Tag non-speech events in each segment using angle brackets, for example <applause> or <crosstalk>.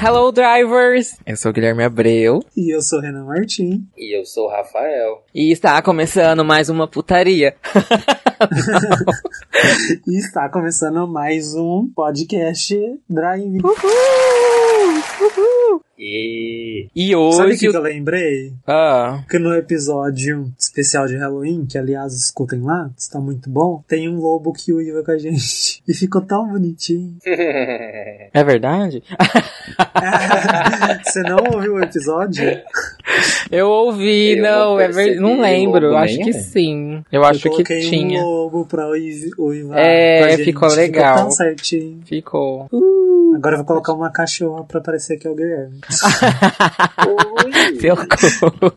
Hello, drivers! Eu sou o Guilherme Abreu. E eu sou o Renan Martim. E eu sou o Rafael. E está começando mais uma putaria. <laughs> e está começando mais um podcast Drive. Uhul! Uhul! E... e hoje. Sabe o que, que eu lembrei? Ah. Que no episódio especial de Halloween, que aliás escutem lá, está muito bom, tem um lobo que uiva com a gente. <laughs> E ficou tão bonitinho. <laughs> é verdade? <laughs> Você não ouviu o episódio? Eu ouvi, eu não, não é verdade. Não lembro, acho que nenhum. sim. Eu, acho que tinha. um lobo pra uivar. É, ficou legal. Ficou tão certinho. Ficou. Uh. Agora eu vou colocar uma cachorra pra parecer que é o Guilherme. Seu <laughs> cu.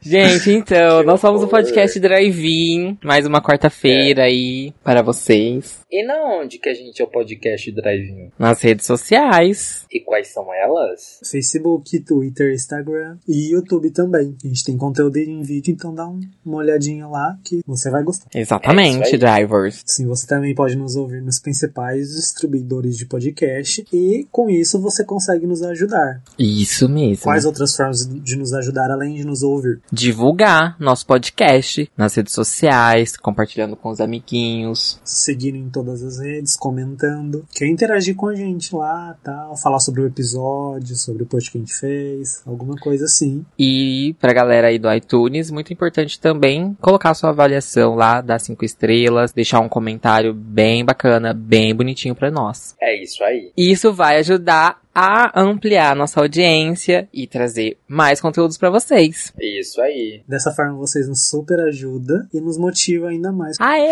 Gente, então, nós somos o podcast Drive-In, mais uma quarta-feira é. aí para vocês. E na onde que a gente é o podcast Drive-In? Nas redes sociais. E quais são elas? Facebook, Twitter, Instagram e YouTube também. A gente tem conteúdo em vídeo, então dá uma olhadinha lá que você vai gostar. Exatamente, é drivers. Sim, você também pode nos ouvir nos principais distribuidores de podcast e com isso você consegue nos ajudar. Isso mesmo. Quais outras formas de nos ajudar além de nos ouvir? Divulgar nosso podcast nas redes sociais, compartilhando com os amiguinhos. Seguindo em todas as redes, comentando. Quer interagir com a gente lá, tal, falar sobre o episódio, sobre o post que a gente fez, alguma coisa assim. E pra galera aí do iTunes, muito importante também colocar sua avaliação lá, dar cinco estrelas, deixar um comentário bem bacana, bem bonitinho pra nós. É isso aí. Isso vai ajudar a ampliar nossa audiência e trazer mais conteúdos para vocês. Isso aí. Dessa forma vocês nos super ajudam e nos motiva ainda mais. Aê!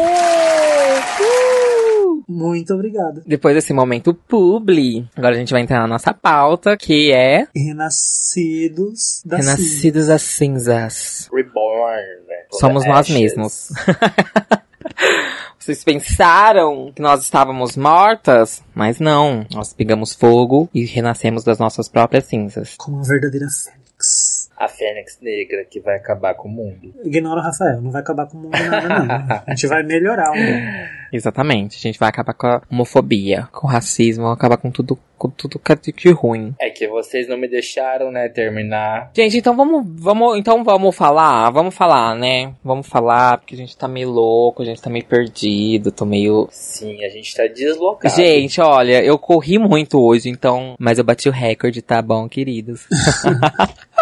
Uh! Muito obrigado. Depois desse momento publi, agora a gente vai entrar na nossa pauta, que é Renascidos das Renascidos das cinzas. Reborn. Né? Somos nós mesmos. <laughs> Vocês pensaram que nós estávamos mortas? Mas não. Nós pegamos fogo e renascemos das nossas próprias cinzas. Como uma verdadeira fênix. A fênix negra que vai acabar com o mundo. Ignora o Rafael, não vai acabar com o mundo nada, não. A gente vai melhorar o mundo. <laughs> Exatamente. A gente vai acabar com a homofobia, com o racismo, acabar com tudo, com tudo que ruim. É que vocês não me deixaram, né, terminar. Gente, então vamos, vamos, então vamos falar, vamos falar, né? Vamos falar, porque a gente tá meio louco, a gente tá meio perdido, tô meio... Sim, a gente tá deslocado. Gente, olha, eu corri muito hoje, então, mas eu bati o recorde, tá bom, queridos? <laughs>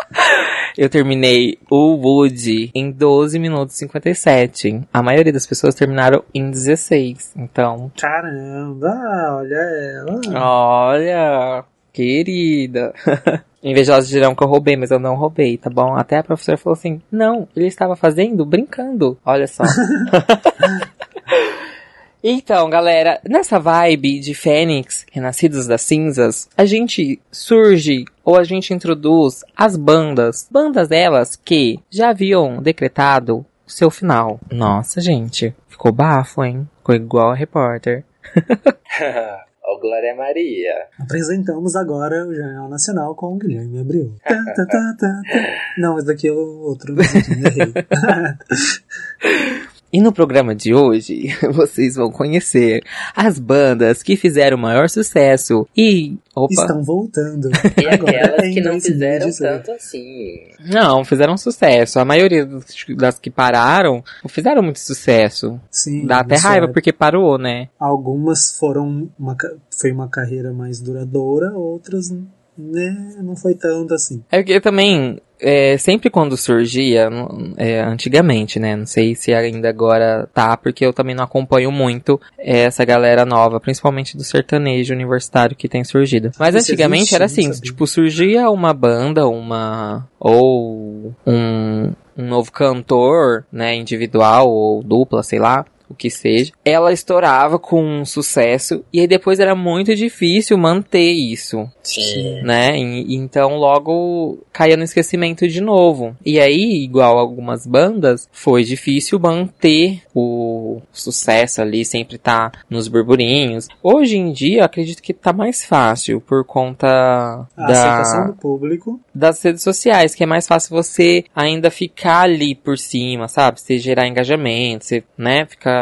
Eu terminei o Wood em 12 minutos e 57. A maioria das pessoas terminaram em 16. Então. Caramba, olha ela. Olha, querida. <laughs> Invejosos dirão que eu roubei, mas eu não roubei, tá bom? Até a professora falou assim: não, ele estava fazendo brincando. Olha só. <laughs> Então, galera, nessa vibe de Fênix, Renascidos das Cinzas, a gente surge ou a gente introduz as bandas. Bandas elas que já haviam decretado o seu final. Nossa, gente, ficou bafo, hein? Ficou igual a repórter. <laughs> Ó, oh, Glória Maria. Apresentamos agora o Jornal Nacional com o Guilherme Abreu. tá, tá, tá, tá. Não, esse daqui é o outro. <laughs> E no programa de hoje, <laughs> vocês vão conhecer as bandas que fizeram o maior sucesso e. Opa. Estão voltando. <laughs> E aquelas que não fizeram tanto assim. Não, fizeram sucesso. A maioria das que pararam fizeram muito sucesso. Sim. Dá até raiva porque parou, né? Algumas foram. Uma, foi uma carreira mais duradoura, outras né, não foi tanto assim. É porque também, é, sempre quando surgia, é, antigamente, né, não sei se ainda agora tá, porque eu também não acompanho muito essa galera nova, principalmente do sertanejo universitário que tem surgido. Mas Isso antigamente existe, era assim, tipo, surgia uma banda, uma, ou um, um novo cantor, né, individual ou dupla, sei lá, o que seja, ela estourava com um sucesso e aí depois era muito difícil manter isso. Sim. Né? E, então logo caía no esquecimento de novo. E aí, igual algumas bandas, foi difícil manter o sucesso ali, sempre tá nos burburinhos. Hoje em dia, acredito que tá mais fácil por conta A da aceitação do público. das redes sociais, que é mais fácil você ainda ficar ali por cima, sabe? Você gerar engajamento, você, né, ficar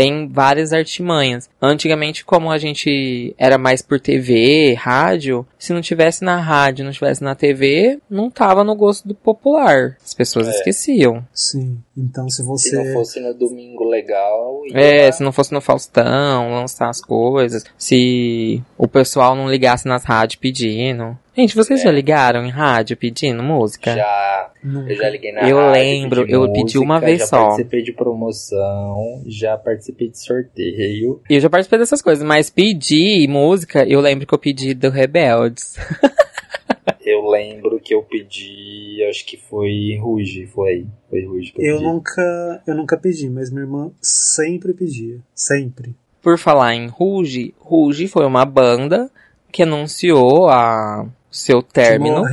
tem várias artimanhas. Antigamente, como a gente era mais por TV, rádio, se não tivesse na rádio, não tivesse na TV, não tava no gosto do popular. As pessoas é. esqueciam. Sim. Então, se você. Se não fosse no domingo legal. É, lá... se não fosse no Faustão, lançar as coisas. Se o pessoal não ligasse nas rádios pedindo. Gente, vocês é. já ligaram em rádio pedindo música? Já. Eu já liguei na eu rádio. lembro, eu música, pedi uma vez já só. Já participei de promoção, já participei de sorteio. E eu já participei dessas coisas, mas pedir música, eu lembro que eu pedi do Rebeldes. <laughs> eu lembro que eu pedi, acho que foi Ruge, foi. Foi Ruge eu, eu nunca, eu nunca pedi, mas minha irmã sempre pedia, sempre. Por falar em Ruge, Ruge foi uma banda que anunciou a seu término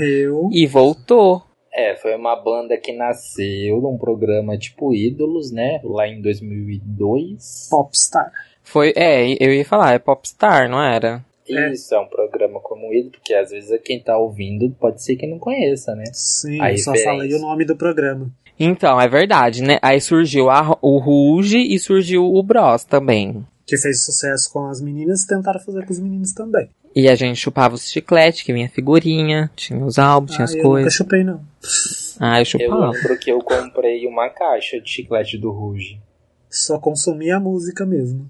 e voltou. É, foi uma banda que nasceu num programa tipo Ídolos, né? Lá em 2002. Popstar. Foi, é, eu ia falar, é Popstar, não era? Isso, é. é um programa como Ídolo, porque às vezes quem tá ouvindo pode ser que não conheça, né? Sim, a eu só falei o nome do programa. Então, é verdade, né? Aí surgiu a, o Ruge e surgiu o Bros também. Que fez sucesso com as meninas e tentaram fazer com os meninos também. E a gente chupava os chicletes, que vinha figurinha, tinha os álbuns, tinha ah, as eu coisas. Nunca chupei, não. Ah, eu chupava. Eu lembro que eu comprei uma caixa de chiclete do Ruge. Só consumia a música mesmo.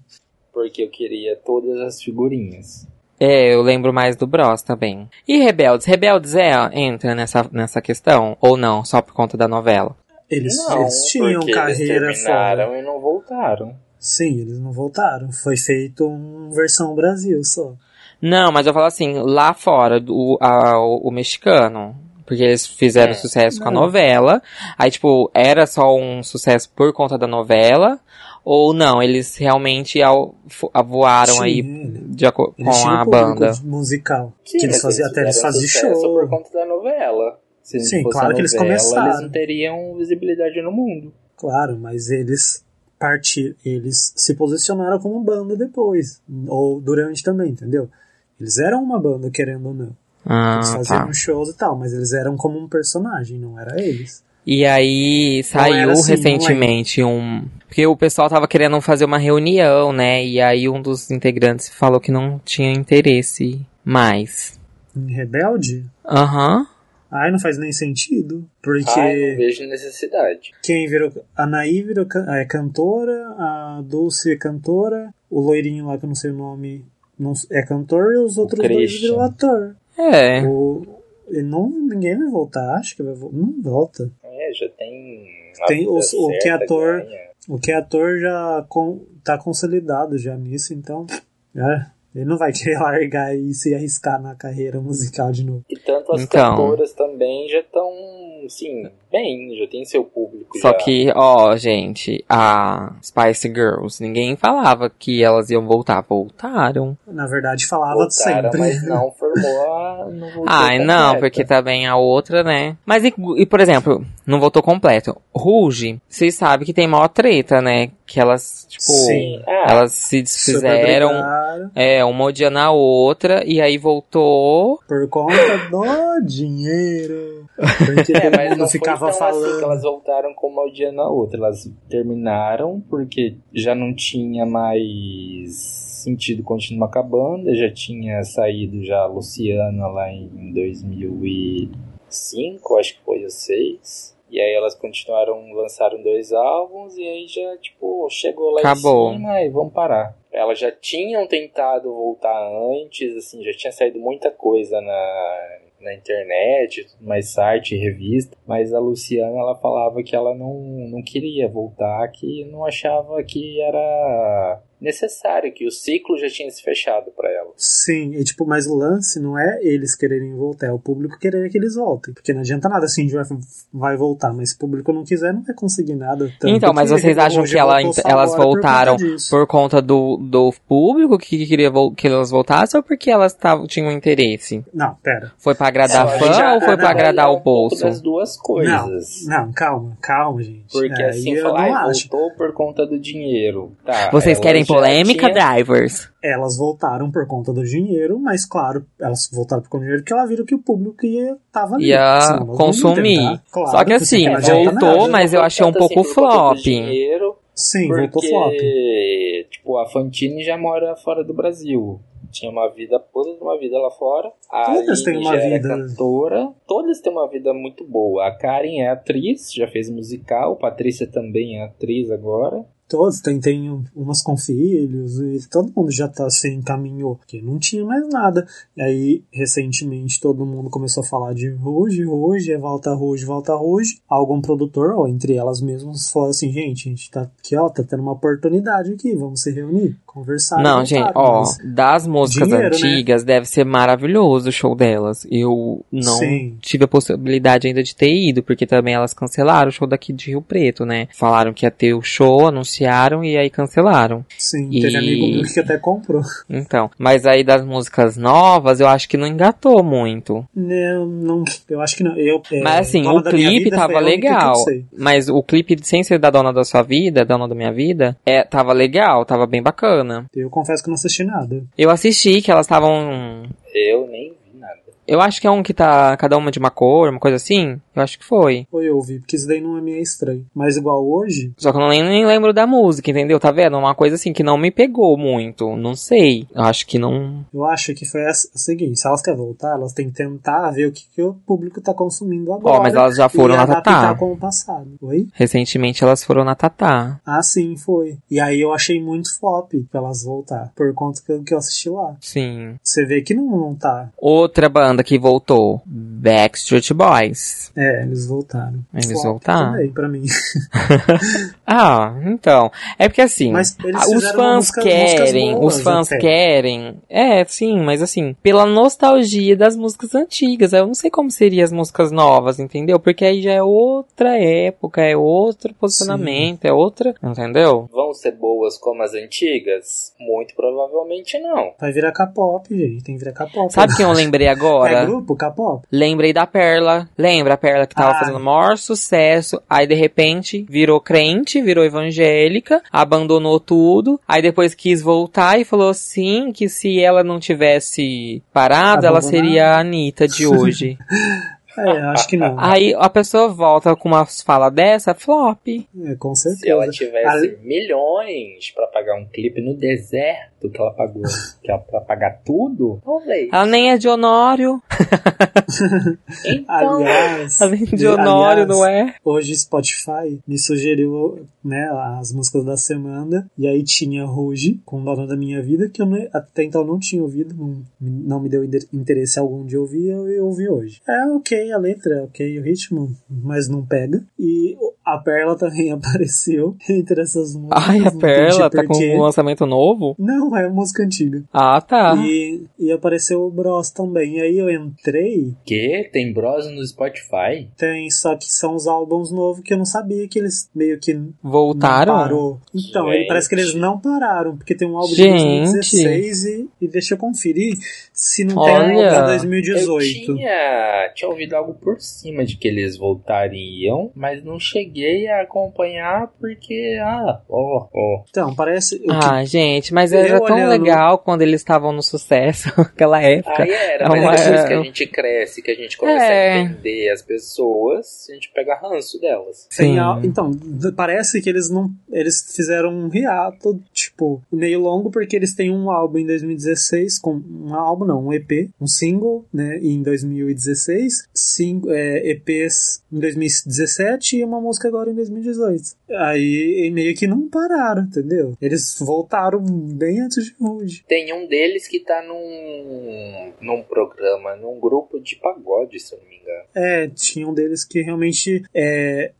Porque eu queria todas as figurinhas. É, eu lembro mais do Bros também. E Rebeldes? Rebeldes é, entra nessa, nessa questão? Ou não? Só por conta da novela? Eles, não, eles tinham carreira eles terminaram fora. e não voltaram. Sim, eles não voltaram. Foi feito uma versão Brasil só. Não, mas eu falo assim, lá fora, o, a, o, o mexicano. Porque eles fizeram é, sucesso não. com a novela. Aí, tipo, era só um sucesso por conta da novela. Ou não, eles realmente ao, voaram Sim, aí de, com a banda. musical. Sim, que eles faziam até eles faziam show. por conta da novela. Se Sim, claro novela, que eles começaram. Eles não teriam visibilidade no mundo. Claro, mas eles partir, eles se posicionaram como banda depois, ou durante também, entendeu? Eles eram uma banda, querendo ou não. Ah, eles faziam tá. shows e tal, mas eles eram como um personagem, não era eles. E aí saiu assim, recentemente um. Porque o pessoal tava querendo fazer uma reunião, né? E aí um dos integrantes falou que não tinha interesse mais. Em Rebelde? Aham. Uhum. Ai, não faz nem sentido. Porque. Ai, não vejo necessidade. Quem virou. A Naí virou é cantora, a Dulce é cantora, o loirinho lá que eu não sei o nome não, é cantor e os outros dois viram ator. É. O, não, ninguém vai voltar, acho que vai Não volta. É, já tem. Tem o, o que é ator. O que é ator já com, tá consolidado já nisso, então. É. Ele não vai querer <laughs> largar e se arriscar na carreira musical de novo. E tanto as então, cantoras também já estão, sim, bem, já tem seu público. Só já. que, ó, gente, a Spice Girls, ninguém falava que elas iam voltar. Voltaram. Na verdade, falava Voltaram, sempre. Mas não formou a. Não <laughs> Ai, não, porque também a outra, né? Mas, e, e, por exemplo, não voltou completo. Rouge, vocês sabem que tem maior treta, né? Que elas, tipo, Sim. É. elas se desfizeram. É, uma odiando a outra, e aí voltou. Por conta do <laughs> dinheiro. Porque é, mas não ficava foi falando. assim que elas voltaram com uma odiando a outra. Elas terminaram porque já não tinha mais sentido continuar com a banda. Já tinha saído já a Luciana lá em 2005, acho que foi o 6. E aí elas continuaram, lançaram dois álbuns e aí já, tipo, chegou lá Acabou. em cima e vamos parar. Elas já tinham tentado voltar antes, assim, já tinha saído muita coisa na, na internet, mais site, revista, mas a Luciana ela falava que ela não, não queria voltar, que não achava que era necessário, que o ciclo já tinha se fechado para ela. Sim, e tipo, mas o lance não é eles quererem voltar, é o público querer que eles voltem. Porque não adianta nada assim, vai, vai voltar, mas se o público não quiser, não vai conseguir nada. então, mas vocês acham que ela, elas voltaram por conta, por conta, do, do público que queria que elas voltassem ou porque elas tavam, tinham interesse? Não, pera. Foi para agradar é, fã já, ou foi é, para agradar o bolso? das duas coisas. Não, não, calma, calma, gente. Porque é, assim, falar, voltou por conta do dinheiro. Tá, vocês querem polêmica, tinha... drivers. Elas voltaram por conta do dinheiro, mas claro, elas voltaram por conta do dinheiro porque elas viram que o público ia tava ali. Ia consumir. Claro, Só que assim, voltou, mas eu achei um pouco assim, flop. Dinheiro, Sim, voltou flop. tipo, a Fantine já mora fora do Brasil. Tinha uma vida, toda uma vida lá fora. A Todas têm uma já era vida. cantora. Todas têm uma vida muito boa. A Karen é atriz, já fez musical. Patrícia também é atriz agora. Todos tem, tem umas com filhos e todo mundo já tá se encaminhou, porque não tinha mais nada. E aí, recentemente, todo mundo começou a falar de Ruge, Ruge, é volta Ruge, volta Ruge. Algum produtor, ou entre elas mesmas, falou assim, gente, a gente tá aqui, ó, tá tendo uma oportunidade aqui, vamos se reunir, conversar. Não, gente, ó, mas- das músicas dinheiro, né? antigas deve ser maravilhoso o show delas. Eu não Sim. tive a possibilidade ainda de ter ido, porque também elas cancelaram o show daqui de Rio Preto, né? Falaram que ia ter o show, anunciaram e aí cancelaram. Sim, E- teve amigo meu que até comprou. Então, mas aí das músicas novas, eu acho que não engatou muito. Não, não, eu acho que não. Eu, é, Mas assim, o clipe tava legal. Mas o clipe, sem ser da Dona da Sua Vida, Dona da Minha Vida, é, tava legal, tava bem bacana. Eu confesso que não assisti nada. Eu assisti que elas estavam Eu nem. Eu acho que é um que tá cada uma de uma cor, uma coisa assim. Eu acho que foi. Ou eu ouvi, porque isso daí não é meio estranho. Mas igual hoje, Só que eu nem, nem lembro da música, entendeu? Tá vendo? Uma coisa assim que não me pegou muito. Não sei. Eu acho que não. eu acho que foi essa- o seguinte: se elas querem voltar, elas têm que tentar ver o que, que o público tá consumindo agora. Ó, mas elas já foram na Tatá. com o passado. Oi? Recentemente elas foram na Tatá. Ah, sim, foi. E aí eu achei muito flop pra elas voltar. Por conta eu, que eu assisti lá. Sim. Você vê que não, não tá. Outra banda que voltou. Backstreet Boys. É, eles voltaram. Eles Flop voltaram? Também, pra mim. <laughs> Ah, então. É porque assim. Mas eles os fãs música- querem, boas os fãs até. querem. É, sim, mas assim, pela nostalgia das músicas antigas. Eu não sei como seriam as músicas novas, entendeu? Porque aí já é outra época, é outro posicionamento, é outra. Entendeu? Vão ser boas como as antigas? Muito provavelmente não. Vai virar K-pop, gente. Tem que virar K-pop. Sabe quem eu lembrei É agora? grupo K-pop? Lembrei da Perla. Lembra a Perla que tava Ah. fazendo o maior sucesso. Aí de repente virou crente, virou evangélica, abandonou tudo. Aí depois quis voltar e falou assim que se ela não tivesse parado, ela Abandonado. seria a Anitta de <laughs> hoje. É, acho que não. Aí a pessoa volta com uma fala dessa, flop. É, com certeza. Se ela tivesse milhões pra pagar um clipe no deserto que ela pagou, que ela pra pagar tudo, talvez. Ela nem é de Honório. <laughs> Então, Aliás, Além de Honório, aliás, não é? Hoje Spotify me sugeriu, né, as músicas da semana. E aí tinha Ruge, com Dona da Minha Vida, que eu não- até então não tinha ouvido, não, não me deu inter- interesse algum de ouvir, eu, eu ouvi hoje. É ok a letra, ok o ritmo, mas não pega. E a Perla também <laughs> apareceu entre essas músicas. Ai, a Perla tá com um lançamento novo? Não, é música antiga. Ah, tá. E, e apareceu o Bros também. E aí eu entrei, que? Tem Bros no Spotify? tem, só que são os álbuns novos que eu não sabia que eles meio que não Voltaram? parou. Então, ele parece que eles não pararam, porque tem um álbum Gente. de 2016 e, e deixa eu conferir se não tem um álbum Olha. de Eu 2018. tinha, tinha ouvido algo por cima de que eles voltariam, mas não cheguei a acompanhar porque, ah, ó, ó. Então, parece. o que- Ah, gente, mas Eu era tão olhando- legal quando eles estavam no sucesso, <laughs> naquela época. Aí era, É mas uma- depois que a gente cresce, que a gente começa É. a entender as pessoas, a gente pega ranço delas. Sim. então, parece que eles não. Eles fizeram um hiato, tipo, meio longo, porque eles têm um álbum em 2016, com um álbum não, um EP, um single, né, em 2016, cinco, é, EPs em 2017 e uma música agora em 2018. Aí meio que não pararam, entendeu? Eles voltaram bem antes de hoje. Tem um deles que tá num, num programa, num grupo de pagode, se eu não me engano. É, tinha um deles que realmente é,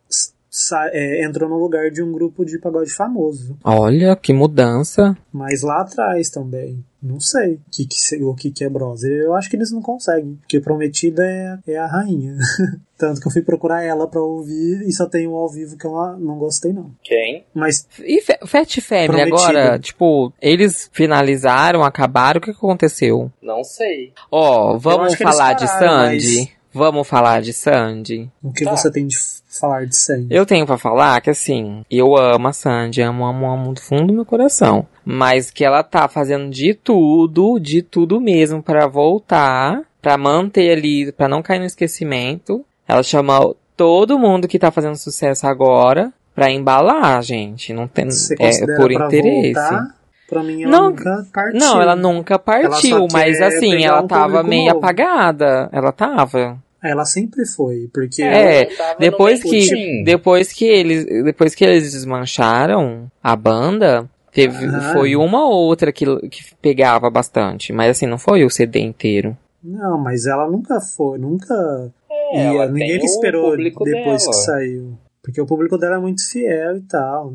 é, entrou no lugar de um grupo de pagode famoso. Olha, que mudança. Mas lá atrás também. Não sei o que, que, o que, que é Bros. Eu acho que eles não conseguem. Porque Prometida é, é a rainha. <laughs> Tanto que eu fui procurar ela pra ouvir e só tem um ao vivo que eu não- gostei, não. Quem? Mas E Fat Family agora, tipo, eles finalizaram, acabaram, o que aconteceu? Não sei. Ó, Eu vamos falar de pararam, Sandy? mas- Vamos falar de Sandy? o que Tá. você tem de falar de sangue? Eu tenho pra falar que assim, eu amo a Sandy, amo, amo, amo do fundo do meu coração. Mas que ela tá fazendo de tudo, de tudo mesmo pra voltar, pra manter ali, pra não cair no esquecimento. Ela chama todo mundo que tá fazendo sucesso agora pra embalar, gente. Não tem, Você é por interesse. voltar? Pra mim, ela Não, nunca partiu. Não, ela nunca partiu, Ela só mas assim, ela um tava meio novo. apagada. Ela tava. Ela sempre foi, porque É, Depois que, time. depois que eles, depois que eles desmancharam a banda, teve, Ah. foi uma ou outra que, que pegava bastante, mas assim, não foi o CD inteiro. Não, mas ela nunca foi, nunca. É, e ela- ninguém esperou depois dela. que saiu. Porque o público dela é muito fiel e tal.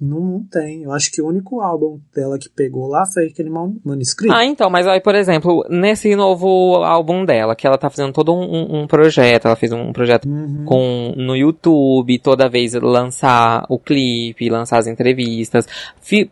Não, não tem. Eu acho que o único álbum dela que pegou lá foi aquele man- manuscrito. Ah, então, mas aí, por exemplo, nesse novo álbum dela, que ela tá fazendo todo um, um- projeto, ela fez um projeto Uhum. com no YouTube, toda vez lançar o clipe, lançar as entrevistas,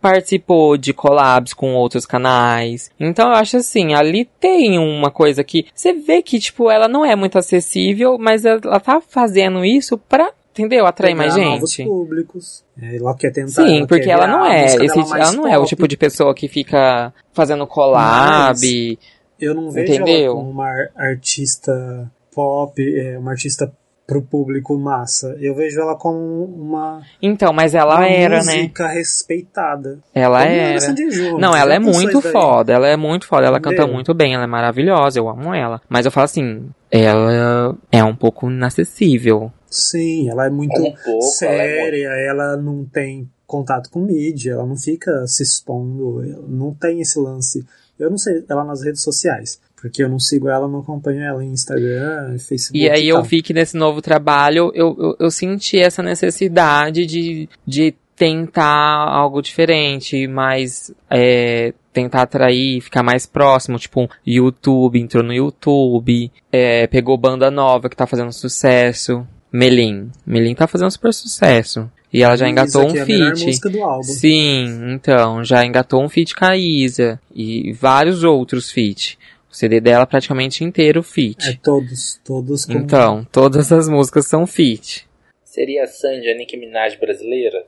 participou de collabs com outros canais. Então eu acho assim, ali tem uma coisa que você vê que tipo ela não é muito acessível, mas ela, ela tá fazendo isso pra, entendeu, atrair mais Pegar novos gente. públicos. É, Ela quer tentar. Sim, ela porque quer ela virar não a é, música esse, ela não é o tipo de pessoa que fica fazendo collab. Mas- Eu não vejo Entendeu? ela como uma ar- artista pop, é, uma artista pro público massa. Eu vejo ela como uma, Então, mas ela uma era, né? música respeitada. Ela Como era. Não, ela é muito foda, ela é muito foda, ela canta muito bem, ela é maravilhosa, eu amo ela. Mas eu falo assim, ela é um pouco inacessível. Sim, ela é muito Um pouco, ela é muito- séria, ela não tem contato com mídia, ela não fica se expondo, ela não tem esse lance. Eu não sei ela nas redes sociais, porque eu não sigo ela, não acompanho ela em Instagram, Facebook. E aí eu tal. vi que nesse novo trabalho eu, eu, eu senti essa necessidade de, de tentar algo diferente, mais é, tentar atrair, ficar mais próximo, tipo YouTube, entrou no YouTube, é, pegou banda nova que tá fazendo sucesso, Melim. Melim tá fazendo super sucesso. E ela já engatou um é feat. Sim, então, já engatou um feat com a Isa e vários outros feat. O CD dela praticamente inteiro feat. É todos, todos com... Então, todas as músicas são feat. Seria a Sandy a Nicki Minaj brasileira?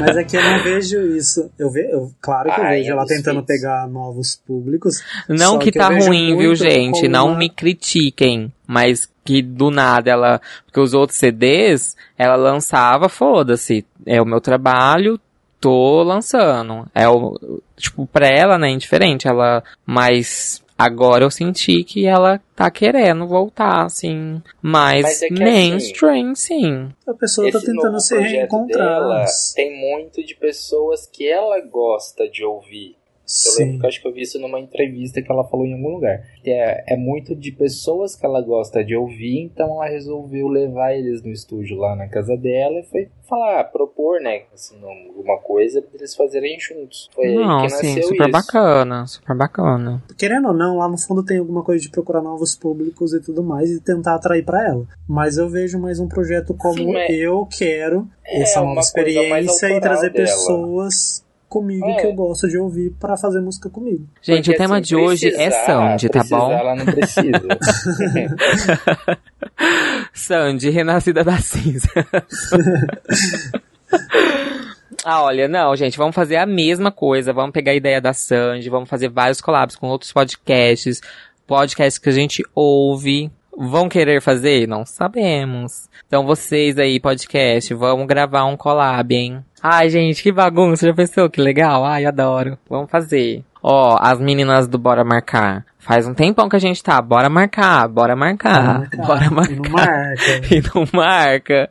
Mas é que eu não vejo isso. Eu ve, eu, claro que eu Rainha vejo ela tentando pegar novos públicos. Não que que tá vejo ruim, viu, gente? Não uma- me critiquem. Mas que do nada ela. Porque os outros CDs, ela lançava, foda-se. É o meu trabalho, tô lançando. É o. Tipo, pra ela, né, indiferente. Ela. Mas. Agora eu senti que ela tá querendo voltar, assim. Mais Mas é que, mainstream, sim. A pessoa tá tentando se reencontrar. dela tem muito de pessoas que ela gosta de ouvir. Eu lembro que eu acho que eu vi isso numa entrevista que ela falou em algum lugar. Que é, é muito de pessoas que ela gosta de ouvir, então ela resolveu levar eles no estúdio lá na casa dela e foi falar, propor, né, assim, alguma coisa pra eles fazerem juntos. Foi aí Não, que nasceu sim, super isso. bacana, super bacana. Querendo ou não, lá no fundo tem alguma coisa de procurar novos públicos e tudo mais e tentar atrair pra ela. Mas eu vejo mais um projeto como Sim, mas- eu quero É, essa nova experiência e trazer dela. pessoas comigo É. que eu gosto de ouvir pra fazer música comigo. Gente, Porque, o tema assim, de hoje é Sandy, tá bom? Ela não precisa. <laughs> Sandy, renascida da cinza. <laughs> ah, olha, não, gente, vamos fazer a mesma coisa. Vamos pegar a ideia da Sandy, vamos fazer vários collabs com outros podcasts, podcasts que a gente ouve. Vão querer fazer? Não sabemos. Então vocês aí, podcast, vamos gravar um collab, hein? Ai, gente, que bagunça, já pensou? Que legal? Ai, adoro. Vamos fazer. Ó, as meninas do Bora Marcar. Faz um tempão que a gente tá. Bora marcar, bora marcar, bora <laughs> E não marcar. marca. <laughs> E não marca.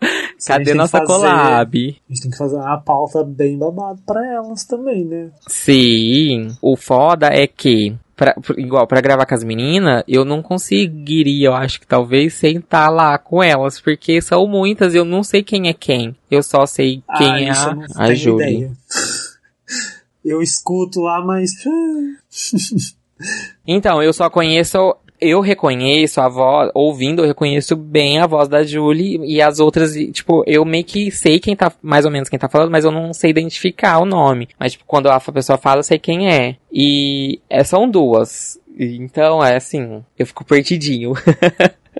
Cadê nossa fazer. collab? A gente tem que fazer uma pauta bem babada pra elas também, né? Sim. O foda é que, pra, igual, pra gravar com as meninas, eu não conseguiria, eu acho que talvez, sentar lá com elas, porque são muitas eu não sei quem é quem. Eu só sei quem ah, é a, a ideia. <laughs> Eu escuto lá, mas. <laughs> Então, eu só conheço. Eu reconheço a voz, ouvindo, eu reconheço bem a voz da Julie e as outras, tipo, eu meio que sei quem tá, mais ou menos quem tá falando, mas eu não sei identificar o nome. Mas, tipo, quando a pessoa fala, eu sei quem é. E é, são duas. Então, é assim, eu fico perdidinho.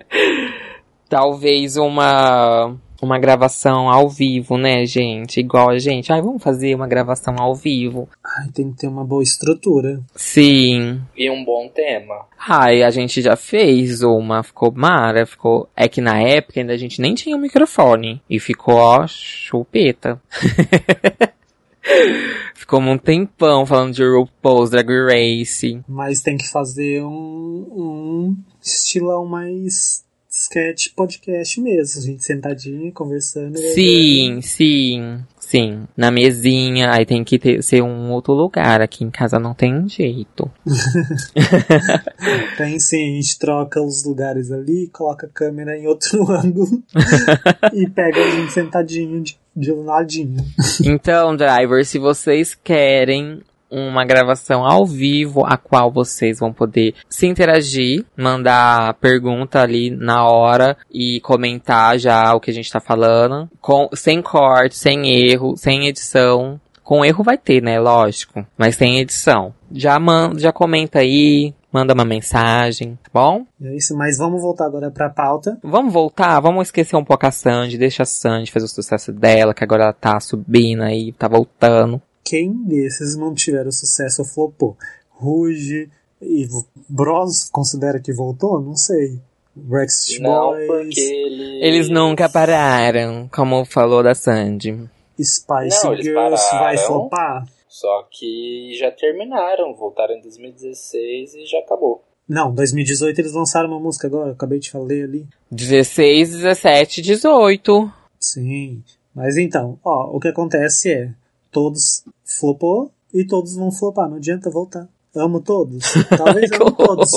<laughs> Talvez uma. Uma gravação ao vivo, né, gente? Igual a gente. Ai, vamos fazer uma gravação ao vivo. Ai, tem que ter uma boa estrutura. Sim. E um bom tema. Ai, a gente já fez uma, ficou mara, ficou. É que na época ainda a gente nem tinha um microfone. E ficou, ó, chupeta. <laughs> Ficou um tempão falando de RuPaul's Drag Race. Mas tem que fazer um, um estilão mais sketch podcast mesmo. A gente sentadinho, conversando. Sim, sim, sim. Na mesinha, aí tem que ter, ser um outro lugar. Aqui em casa não tem jeito. <laughs> tem sim, a gente troca os lugares ali, coloca a câmera em outro <laughs> ângulo e pega a gente sentadinho de, de um ladinho. Então, driver, se vocês querem uma gravação ao vivo, a qual vocês vão poder se interagir, mandar pergunta ali na hora e comentar já o que a gente tá falando, com, sem corte, sem erro, sem edição. Com erro vai ter, né? Lógico. Mas sem edição. Já manda, já comenta aí, manda uma mensagem, tá bom? É isso, mas vamos voltar agora pra pauta. Vamos voltar, vamos esquecer um pouco a Sandy, deixa a Sandy fazer o sucesso dela, que agora ela tá subindo aí, tá voltando quem desses não tiveram sucesso ou flopou? Ruge e Bros considera que voltou? Não sei. Rex não, Boys. Porque eles... eles nunca pararam, como falou da Sandy. Spice não, Girls pararam, vai flopar? Só que já terminaram, voltaram em 2016 e já acabou. Não, 2018 eles lançaram uma música agora, eu acabei de falar ali. 16, 17, 18. Sim, mas então, ó, o que acontece é, todos flopou e todos vão flopar. Não adianta voltar. Amo todos. <laughs> Talvez amo todos.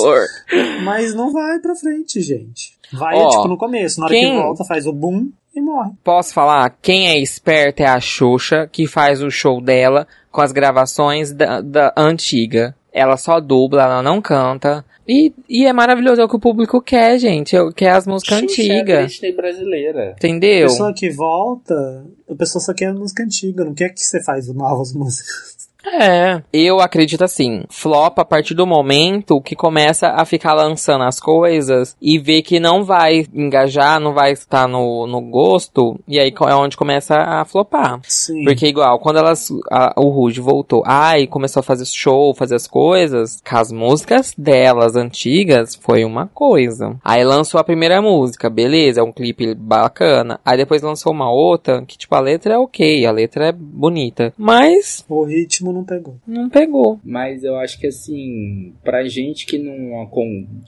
Mas não vai pra frente, gente. Vai, Ó, tipo, no começo. Na hora quem... que volta, faz o boom e morre. Posso falar? Quem é esperto é a Xuxa, que faz o show dela com as gravações da, da antiga. Ela só dubla, ela não canta. E, e é maravilhoso, é o que o público quer, gente. É, quer as músicas antigas. É brasileira. Entendeu? A pessoa que volta, a pessoa só quer a música antiga, não quer que você faz novas músicas. É, eu acredito assim, flop a partir do momento que começa a ficar lançando as coisas e vê que não vai engajar, não vai estar no, no gosto, e aí é onde começa a flopar. Sim. Porque igual, quando elas, a, o Ruge voltou, ai, começou a fazer show, fazer as coisas, com as músicas delas antigas, foi uma coisa. Aí lançou a primeira música, beleza, é um clipe bacana. Aí depois lançou uma outra, que tipo, a letra é ok, a letra é bonita. Mas... O ritmo não pegou. Não pegou. Mas eu acho que assim, pra gente que não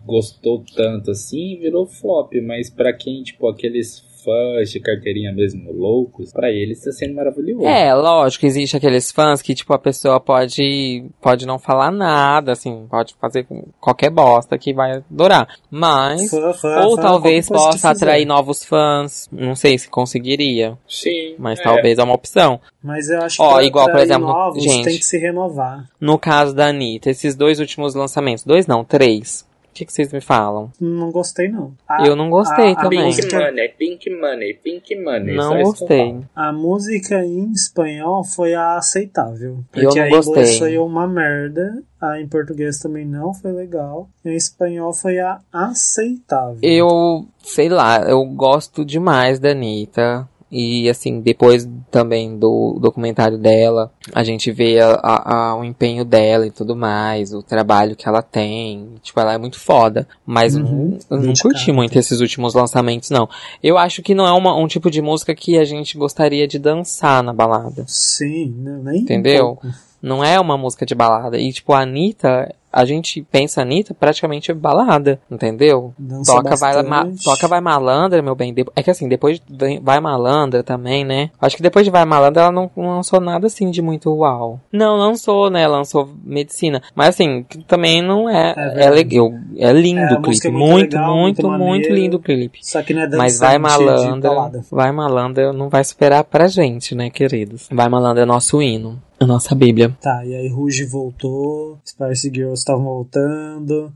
gostou tanto assim, virou flop. Mas pra quem, tipo, aqueles fãs de carteirinha mesmo loucos, para eles está sendo maravilhoso. É, lógico, existe aqueles fãs que, tipo, a pessoa pode, pode não falar nada, assim, pode fazer qualquer bosta que vai adorar. Mas, fã, fã, ou fã, talvez possa atrair novos fãs, não sei se conseguiria. Sim. Mas é. talvez é uma opção. Mas eu acho que Ó, igual, por exemplo, novos, gente, tem que se renovar. No caso da Anitta, esses dois últimos lançamentos, dois não, três, o que, que, vocês me falam? Não gostei, não. A, eu não gostei a, também. A Pink Money, Pink Money, Pink Money. Não gostei. A música em espanhol foi a aceitável. Porque eu não gostei. inglês foi uma merda. A em português também não foi legal. Em espanhol foi a aceitável. Eu, sei lá, eu gosto demais da Anitta. E assim, depois também do documentário dela, a gente vê a, a, a, o empenho dela e tudo mais, o trabalho que ela tem. Tipo, ela é muito foda. Mas uhum, não, não curti muito esses últimos lançamentos, não. Eu acho que não é uma, um tipo de música que a gente gostaria de dançar na balada. Sim, nem Entendeu? Um não é uma música de balada. E, tipo, a Anitta, a gente pensa Anitta praticamente balada, entendeu? Dança toca vai, ma, toca vai malandra, meu bem. É que assim, depois de vai malandra também, né? Acho que depois de vai malandra ela não, não lançou nada assim de muito uau. Não, lançou, né? Lançou medicina. Mas assim, também não é. É, é legal. É lindo é, o clipe. É muito, muito, legal, muito, muito, muito, lindo o clipe. Só que não é Mas vai malandra. Vai malandra não vai esperar pra gente, né, queridos? Vai malandra é nosso hino a nossa Bíblia. Tá, e aí Ruge voltou, Spice Girls estavam voltando.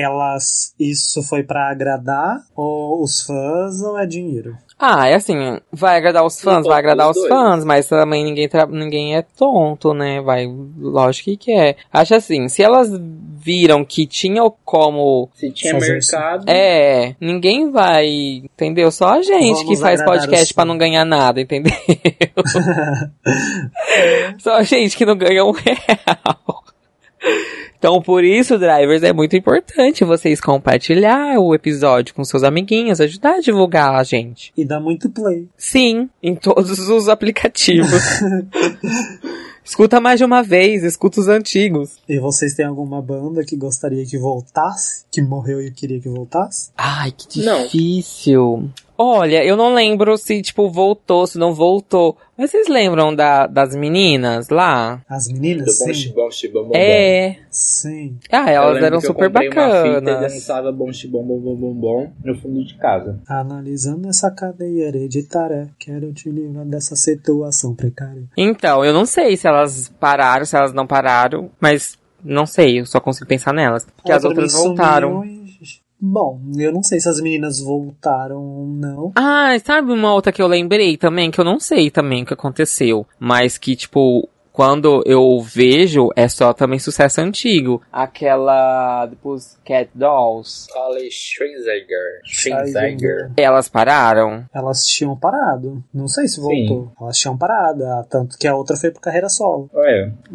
Elas isso foi pra agradar ou os fãs ou é dinheiro? Ah, é assim, vai agradar os fãs, vai agradar os dois. fãs, mas também ninguém, ninguém é tonto, né? Vai, lógico que quer. Acho assim, se elas viram que tinha como. Se tinha mercado. É, ninguém vai, entendeu? Só a gente Vamos que faz podcast os pra fãs. não ganhar nada, entendeu? <laughs> Só a gente que não ganha um real. Então, por isso, drivers, é muito importante vocês compartilhar o episódio com seus amiguinhos, ajudar a divulgar a gente. E dá muito play. Sim, em todos <laughs> os aplicativos. <laughs> escuta mais de uma vez, escuta os antigos. E vocês têm alguma banda que gostaria que voltasse? Que morreu e queria que voltasse? Ai, que Não. Olha, eu não lembro se, tipo, voltou, se não voltou. Mas vocês lembram da, das meninas lá? As Do meninas? bom Sim. bom, bom. É. Sim. Ah, Eu elas eram que eu super comprei Uma fita e bacanas. dançava bom bom, bom, bom, bom no fundo de casa. Analisando essa cadeia hereditária, quero te livrar dessa situação precária. Então, eu não sei se elas pararam, se elas não pararam, mas não sei, eu só consigo pensar nelas. Porque Ah, as outras voltaram. Bom, eu não sei se as meninas voltaram ou não. Ah, sabe uma outra que eu lembrei também, que eu não sei também o que aconteceu, mas que, tipo, quando eu vejo, é só também sucesso antigo. Aquela dos Cat Dolls. Holly Schwarzenegger. Schwarzenegger. Elas pararam. Elas tinham parado. Não sei se voltou. Elas tinham parado. ah, Tanto que a outra foi pra carreira solo.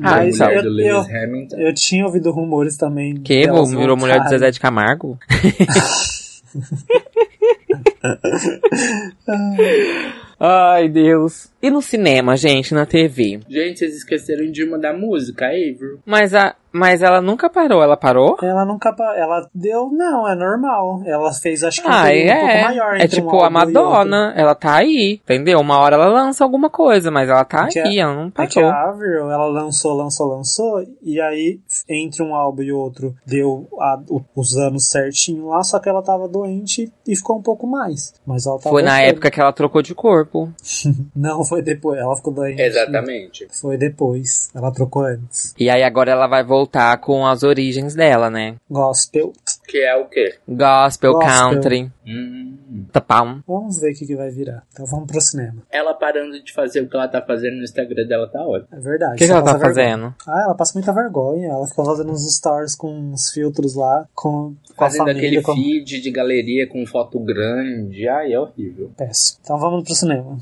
Ah, a isso- mulher eu- eu- Hamilton. Eu tinha ouvido rumores também. Que virou mulher de. Zezé de Camargo? <laughs> <laughs> <laughs> Ai, Deus. E no cinema, gente, na TV? Gente, vocês esqueceram de uma da música, a Avril. Mas, a, mas ela nunca parou, ela parou? Ela nunca. pa- Ela deu. Não, é normal. Ela fez, acho que um Ah, período um é. pouco maior. É entre um tipo a álbum e outro. Madonna, ela tá aí, entendeu? Uma hora ela lança alguma coisa, mas ela tá Que aí, ela não É que parou. a Avril, ela lançou, lançou, lançou, e aí, entre um álbum e outro, deu a- o- os anos certinho lá, só que ela tava doente e ficou um pouco mais. Mas ela tava Foi na época que ela trocou de corpo. <laughs> Não, foi depois. Ela ficou doente. Exatamente. Foi depois. Ela trocou antes. E aí agora ela vai voltar com as origens dela, né? Gospel. Que é o quê? Gospel, Gospel. country, Hum. tapão. Vamos ver o que, que vai virar. Então vamos pro cinema. Ela parando de fazer o que ela tá fazendo no Instagram dela tá ótimo. É verdade. O que, que ela tá vergonha. fazendo? Ah, ela passa muita vergonha. Ela fica fazendo uns stories com uns filtros lá, com, com a Fazendo família. aquele Com... feed de galeria com foto grande. Ai, é horrível. Péssimo. Então vamos pro cinema.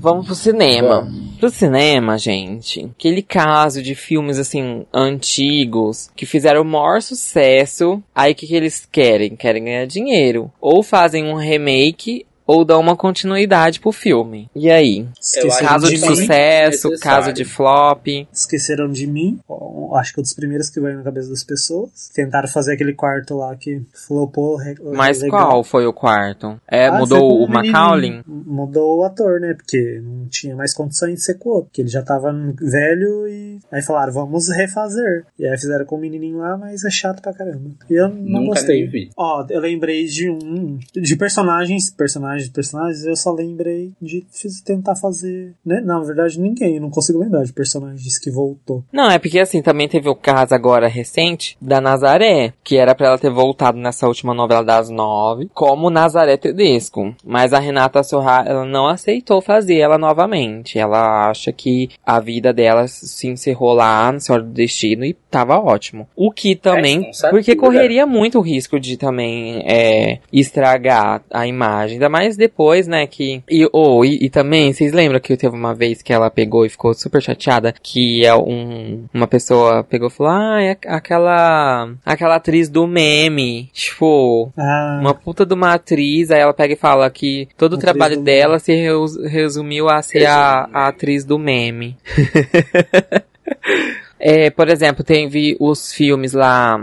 Vamos pro cinema. Pro cinema, gente. Aquele caso de filmes, assim, antigos, que fizeram o maior sucesso. Aí o que, que eles querem? Querem ganhar dinheiro. Ou fazem um remake, ou dão uma continuidade pro filme. E aí? Esqueceram Caso de mim. sucesso, Necessário. caso de flop. Esqueceram de mim. Acho que é um dos primeiros que veio na cabeça das pessoas. Tentaram fazer aquele quarto lá que flopou. re- Mas legal. qual foi o quarto? É, Ah, mudou o. Macaulay? Mudou o ator, né? Porque não tinha mais condições de ser com o outro. Porque ele já tava velho e. Aí falaram, vamos refazer. E aí fizeram com o menininho lá, mas é chato pra caramba. E eu não Nunca gostei. nem vi. Ó, eu lembrei de um. De personagens, personagens, personagens, eu só lembrei de fiz- tentar fazer. Né? Não, na verdade, ninguém. Eu não consigo lembrar de personagens que voltou. Não, é porque assim, também teve o caso agora recente da Nazaré, que era pra ela ter voltado nessa última novela das nove, como Nazaré Tedesco. Mas a Renata Sorra, ela não aceitou fazer ela novamente. Ela acha que a vida dela se encerrou lá no Senhor do Destino e tava ótimo. O que também, responsatura. porque correria muito risco de também é, estragar a imagem, ainda mais depois, né, que... E, oh, e, e também, vocês lembram que teve uma vez que ela pegou e ficou super chateada, que é um, uma pessoa pegou e falou, ah, é aquela, aquela atriz do meme, tipo... Ah, Uma puta de uma atriz, aí ela pega e fala que todo o trabalho dela se resumiu a ser a, a atriz do meme. <laughs> É, por exemplo, teve os filmes lá,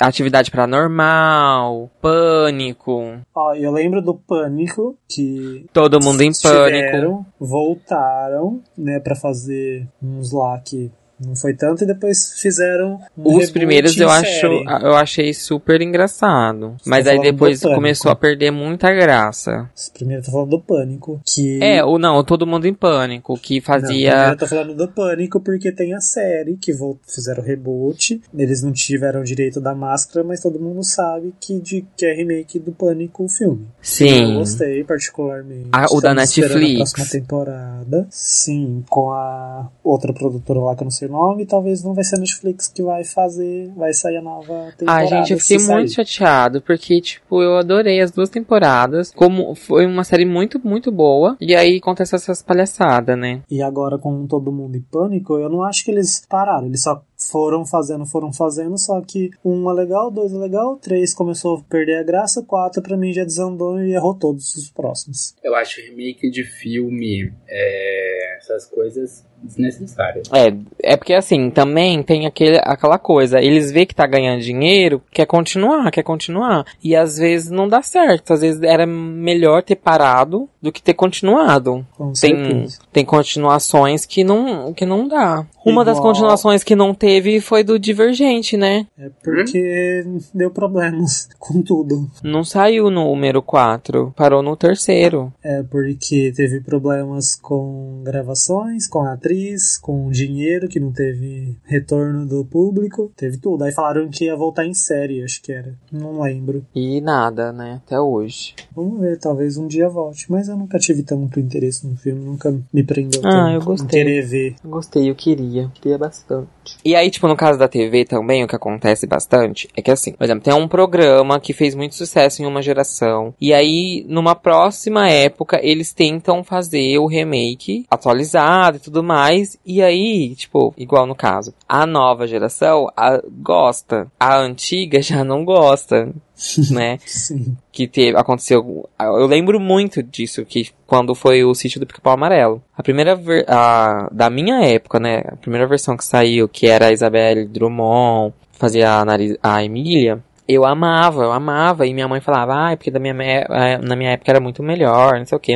Atividade Paranormal, Pânico, ó, eu lembro do Pânico que. Todo Mundo em Pânico. tiveram, voltaram, né, pra fazer uns lá que Não foi tanto e depois fizeram um Os primeiros eu acho, série. eu achei super engraçado. Você Mas tá aí depois começou a perder muita graça. Primeiro eu tô falando do Pânico, que... É, ou não, todo mundo em pânico, que Não, fazia. eu tô falando do Pânico porque tem a série que fizeram reboot. Eles não tiveram direito da máscara, mas todo mundo sabe que, de, que é remake do Pânico o filme. Eu Sim. gostei particularmente. Ah, o da Netflix. A próxima temporada. Sim, com a outra produtora lá que eu não sei nome. Talvez não vai ser a Netflix que vai fazer. Vai sair a nova temporada. Ai, gente, eu fiquei muito sair. chateado, porque, tipo, eu adorei as duas temporadas. Como foi uma série muito, muito boa. E aí acontece essas palhaçadas, né? E agora, com todo mundo em pânico, eu não acho que eles pararam. Eles só foram fazendo, foram fazendo. Só que um é legal, dois é legal, três começou a perder a graça, quatro pra mim já desandou e errou todos os próximos. Eu acho remake de filme, é, essas coisas desnecessárias. É, é porque assim, também tem aquele, aquela coisa, eles vê que tá ganhando dinheiro, quer continuar, quer continuar. E às vezes não dá certo, às vezes era melhor ter parado do que ter continuado. Com Tem, certeza. Tem continuações que não, que não dá. Uma das continuações que não teve foi do Divergente, né? É porque deu problemas com tudo. Não saiu no número 4, parou no terceiro. É porque teve problemas com gravações, com a atriz, com dinheiro que não teve retorno do público, teve tudo. Aí falaram que ia voltar em série, acho que era. Não lembro. E nada, né? Até hoje. Vamos ver, talvez um dia volte. Mas eu nunca tive tanto interesse no filme, nunca me prendeu Ah, tanto eu em gostei. querer ver. Gostei, eu queria. Queria bastante. E aí, tipo, no caso da TV também, o que acontece bastante é que assim, por exemplo, tem um programa que fez muito sucesso em uma geração. E aí, numa próxima época, eles tentam fazer o remake atualizado e tudo mais. E aí, tipo, igual no caso, a nova geração a- gosta. A antiga <laughs> já não gosta. <laughs> né? Sim. que teve, aconteceu. Eu lembro muito disso, que quando foi o sítio do Pica-Pau Amarelo. A primeira ver, a, da minha época, né? A primeira versão que saiu, que era a Isabelle Drummond, fazia a, nariz, a Emília. Eu amava, eu amava. E minha mãe falava, ah, porque da minha, eh, na minha época era muito melhor, não sei o que.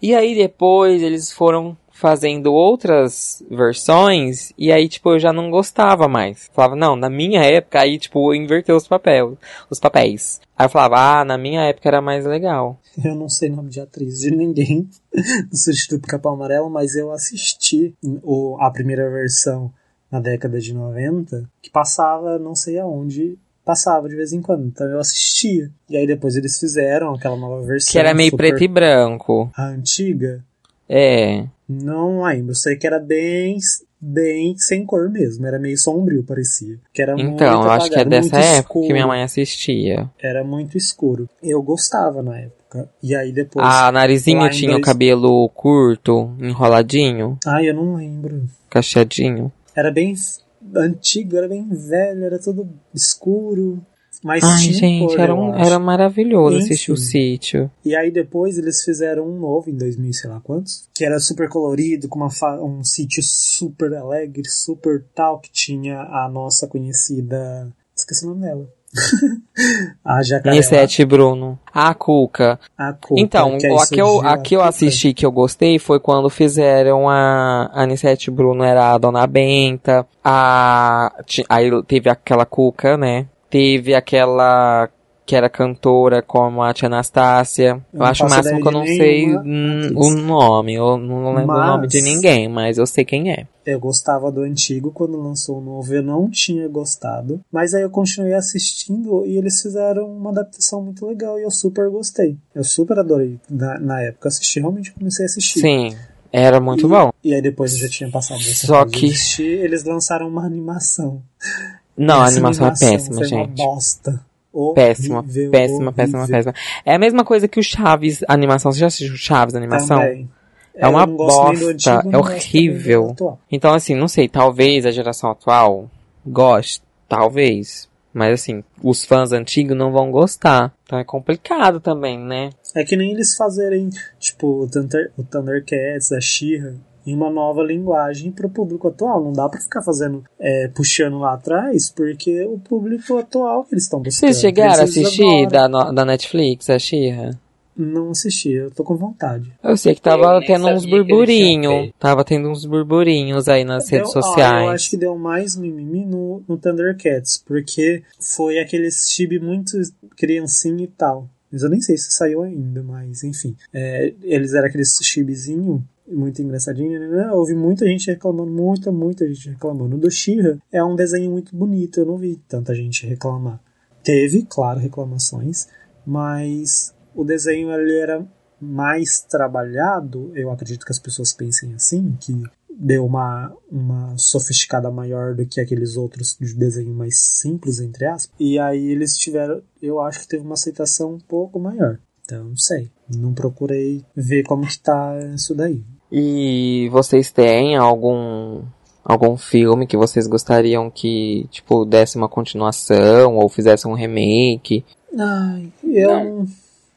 E aí depois eles foram fazendo outras versões e aí tipo eu já não gostava mais. Falava, não, na minha época aí tipo inverteu os papéis, os papéis. Aí eu falava, ah, na minha época era mais legal. Eu não sei nome de atriz de ninguém do do Pica-Pau Amarelo, mas eu assisti o, a primeira versão na década de 90, que passava não sei aonde, passava de vez em quando, então eu assistia. E aí depois eles fizeram aquela nova versão. Que era meio preto e branco. A antiga, É. não lembro, eu sei que era bem bem sem cor mesmo, era meio sombrio, parecia. Que era muito Então, eu acho que é apagado, dessa muito época que escuro. minha mãe assistia. Era muito escuro. Eu gostava na época. E aí depois. A narizinho lá em tinha o dois- cabelo curto, enroladinho, Ai, eu não lembro. cacheadinho. Era bem antigo, era bem velho, era tudo escuro. Mas Ai, gente, era, um, era maravilhoso Enfim. assistir o sítio. E aí depois eles fizeram um novo em 2000, sei lá quantos, que era super colorido, com uma um sítio super alegre, super tal, que tinha a nossa conhecida. Esqueci o nome dela. <laughs> a Jacaré. Nissete Bruno. A Cuca. A Cuca, Então, que aí a que, eu, a que eu assisti que eu gostei foi quando fizeram a, a Nissete Bruno era a Dona Benta, a, aí teve aquela Cuca, né? Teve aquela que era cantora como a Tia Anastácia. Eu, não acho o máximo que eu não sei hum, o nome. Eu não lembro o nome de Mas- ninguém, mas eu sei quem é. Eu gostava do antigo, quando lançou o novo eu não tinha gostado. Mas aí eu continuei assistindo e eles fizeram uma adaptação muito legal e eu super gostei. Eu super adorei. Na, na época assisti, realmente comecei a assistir. Sim, era muito e, bom. E aí depois eu já tinha passado dessa Só que- assistir, eles lançaram uma animação. Não, a Essa animação é péssima, foi gente. Uma bosta. Péssima, Horrível, péssima, péssima, horrível. péssima. É a mesma coisa que o Chaves a animação. Você já assistiu o Chaves a animação? Também. É uma bosta, antigo, é horrível. Então, assim, não sei, talvez a geração atual goste, talvez. Mas, assim, os fãs antigos não vão gostar. Então é complicado também, né? É que nem eles fazerem, tipo, o, Thunder, o Thundercats, a She-Ra, em uma nova linguagem pro público atual. Não dá pra ficar fazendo, é, puxando lá atrás, porque o público atual que eles estão buscando. Vocês chegaram a assistir da, da Netflix, a Xirra? Não assisti, eu tô com vontade. Eu sei que tava Eu tendo uns burburinhos. Tava tendo uns burburinhos aí nas Deu- redes ó, sociais. eu acho que deu mais mimimi no, no Thundercats, porque foi aquele chibi muito criancinho e tal. Mas eu nem sei se saiu ainda, mas enfim. É, eles eram aqueles chibizinho muito engraçadinho, né? né? Houve muita gente reclamando, muita, muita gente reclamando. O do She-Ra é um desenho muito bonito, eu não vi tanta gente reclamar. Teve, claro, reclamações, mas o desenho ele era mais trabalhado, eu acredito que as pessoas pensem assim, que deu uma, uma sofisticada maior do que aqueles outros de desenho mais simples, entre aspas. E aí eles tiveram, eu acho que teve uma aceitação um pouco maior. Então, não sei. Não procurei ver como que tá isso daí. E vocês têm algum algum filme que vocês gostariam que, tipo, desse uma continuação ou fizesse um remake? Ai, eu Não. não.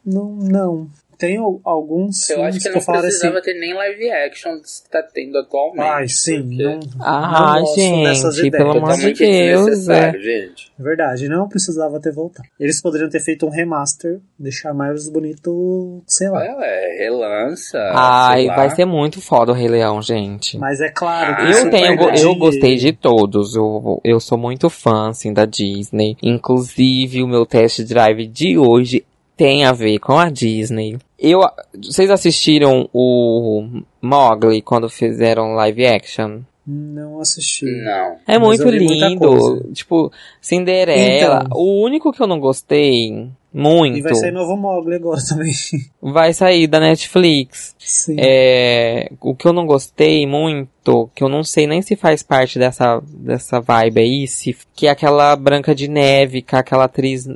Não, não. Tem al- alguns Eu filmes acho que eu não precisava assim. ter nem live action que tá tendo atualmente. Ai, sim, porque não, Ah, não gosto dessas gente, pelo ideias. amor de Totalmente Deus, desnecessário, gente. É verdade, não precisava ter voltado. Eles poderiam ter feito um remaster, deixar mais bonito, sei lá. É, relança. Ai, vai ser muito foda o Rei Leão, gente. Mas é claro que Ah, Eu tenho, perde eu gostei de todos. Eu, eu sou muito fã, assim, da Disney. Inclusive, o meu test drive de hoje tem a ver com a Disney. Eu, vocês assistiram o Mowgli quando fizeram live action? Não assisti. Não. É Mas muito eu vi muita lindo. coisa. Tipo, Cinderela. Então. O único que eu não gostei muito E vai sair novo Mogli agora também. vai sair da Netflix. Sim. É, o que eu não gostei muito, que eu não sei nem se faz parte dessa, dessa vibe aí, se, que é aquela Branca de Neve, com aquela atriz.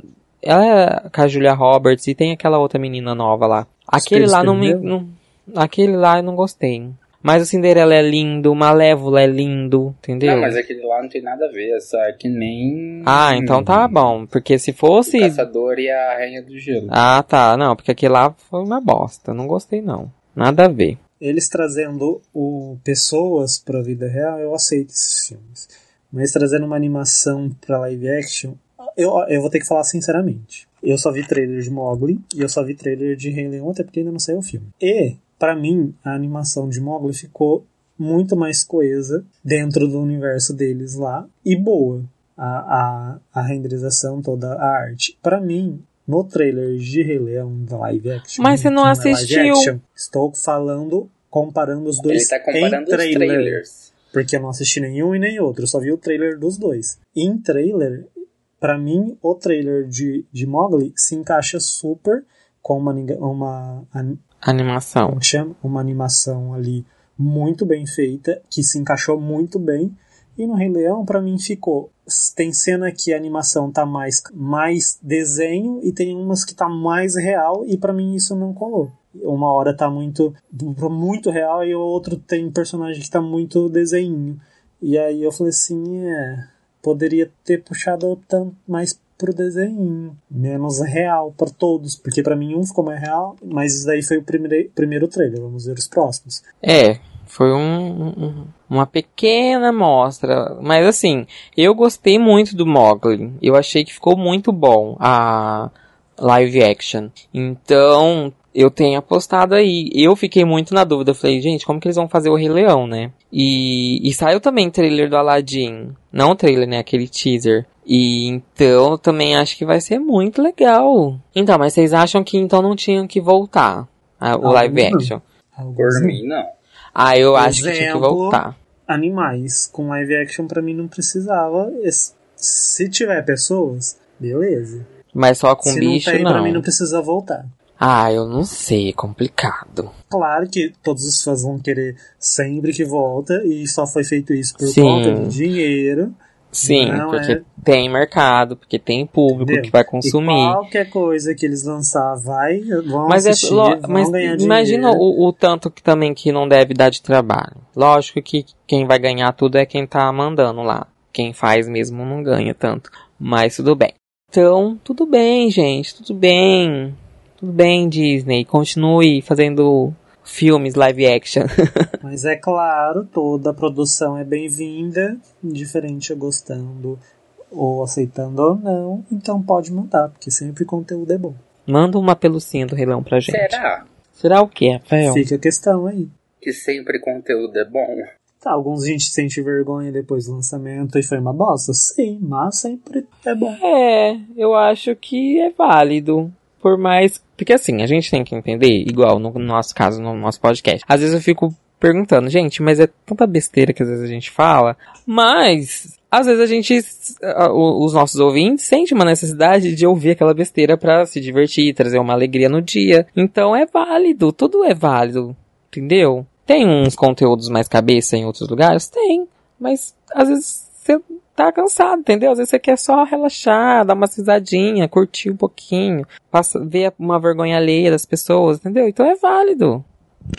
Ela é com a Julia Roberts e tem aquela outra menina nova lá. Aquele lá não me. Não, aquele lá eu não gostei. Mas o Cinderela é lindo, o Malévola é lindo, entendeu? Não, mas aquele lá não tem nada a ver. Essa é que nem. Ah, então tá bom. Porque se O fosse. Caçador e a Rainha do Gelo. Ah, tá. Não, porque aquele lá foi uma bosta. Não gostei, não. Nada a ver. Eles trazendo o, pessoas pra vida real, eu aceito esses filmes. Mas trazendo uma animação pra live action, eu, eu vou ter que falar sinceramente. Eu só vi trailer de Mowgli e eu só vi trailer de Rei Leão, até porque ainda não saiu o filme. E, pra mim, a animação de Mowgli ficou muito mais coesa dentro do universo deles lá e boa. A, a, a renderização, toda a arte. Pra mim, no trailer de Rei Leão da live action. Mas você não é assistiu. action, estou falando, comparando os dois Ele tá comparando em os trailer. trailers. Porque eu não assisti nenhum e nem outro, eu só vi o trailer dos dois. Em trailer, pra mim, o trailer de, de Mowgli se encaixa super com uma, uma, an- Animação. como chama? uma animação ali muito bem feita, que se encaixou muito bem. E no Rei Leão, pra mim, ficou. Tem cena que a animação tá mais, mais desenho e tem umas que tá mais real, e pra mim isso não colou. Uma hora tá muito, muito real e o outro tem personagem que tá muito desenho. E aí eu falei assim, é. Poderia ter puxado tanto mais pro desenho, menos real pra todos, porque pra mim um ficou mais real, mas isso daí foi o primeiro, primeiro trailer, vamos ver os próximos. É, foi um, um- uma pequena mostra. Mas assim, eu gostei muito do Mowgli. Eu achei que ficou muito bom a live action. Então, eu tenho apostado aí. Eu fiquei muito na dúvida. Eu falei, gente, como que eles vão fazer o Rei Leão, né? E, e saiu também trailer do Aladdin. Não o trailer, né? Aquele teaser. E então eu também acho que vai ser muito legal. Então, mas vocês acham que então não tinham que voltar a- o Ah, live não. action? Por mim, não. Ah, eu Por acho que tinha que exemplo, voltar. Animais com live action pra mim não precisava. Se tiver pessoas, beleza. Mas só com Se bicho, não tem, não. pra mim não precisa voltar. Ah, eu não sei, é complicado. Claro que todos os fãs vão querer sempre que volta, e só foi feito isso por Sim. conta de dinheiro. Sim, Não, porque é. tem mercado, porque tem público Entendeu? que vai E consumir. qualquer coisa que eles lançar vai, vão Mas, é, assistir, lo- vão mas ganhar imagina dinheiro. o, o tanto que também que não deve dar de trabalho. Lógico que quem vai ganhar tudo é quem tá mandando lá. Quem faz mesmo não ganha tanto. Mas tudo bem. Então, tudo bem, gente, tudo bem. Tudo bem, Disney. Continue fazendo filmes live action. <laughs> Mas é claro, toda a produção é bem-vinda, indiferente eu gostando ou aceitando ou não, então pode mandar, porque sempre conteúdo é bom. Manda uma pelucinha do Rei Leão pra gente. Será Será o quê, Rafael? Fica a questão aí. que sempre conteúdo é bom? Tá, alguns a gente sente vergonha depois do lançamento e foi uma bosta. Sim, mas sempre é bom. É, eu acho que é válido. Por mais. Porque assim, a gente tem que entender, igual no nosso caso, no nosso podcast. Às vezes eu fico perguntando, gente, mas é tanta besteira que às vezes a gente fala. Mas. Às vezes a gente, os nossos ouvintes, sente uma necessidade de ouvir aquela besteira pra se divertir, trazer uma alegria no dia. Então é válido, tudo é válido, entendeu? Tem uns conteúdos mais cabeça em outros lugares? Tem. Mas às vezes você tá cansado, entendeu? Às vezes você quer só relaxar, dar uma risadinha, curtir um pouquinho, passa, ver uma vergonha alheia das pessoas, entendeu? Então é válido.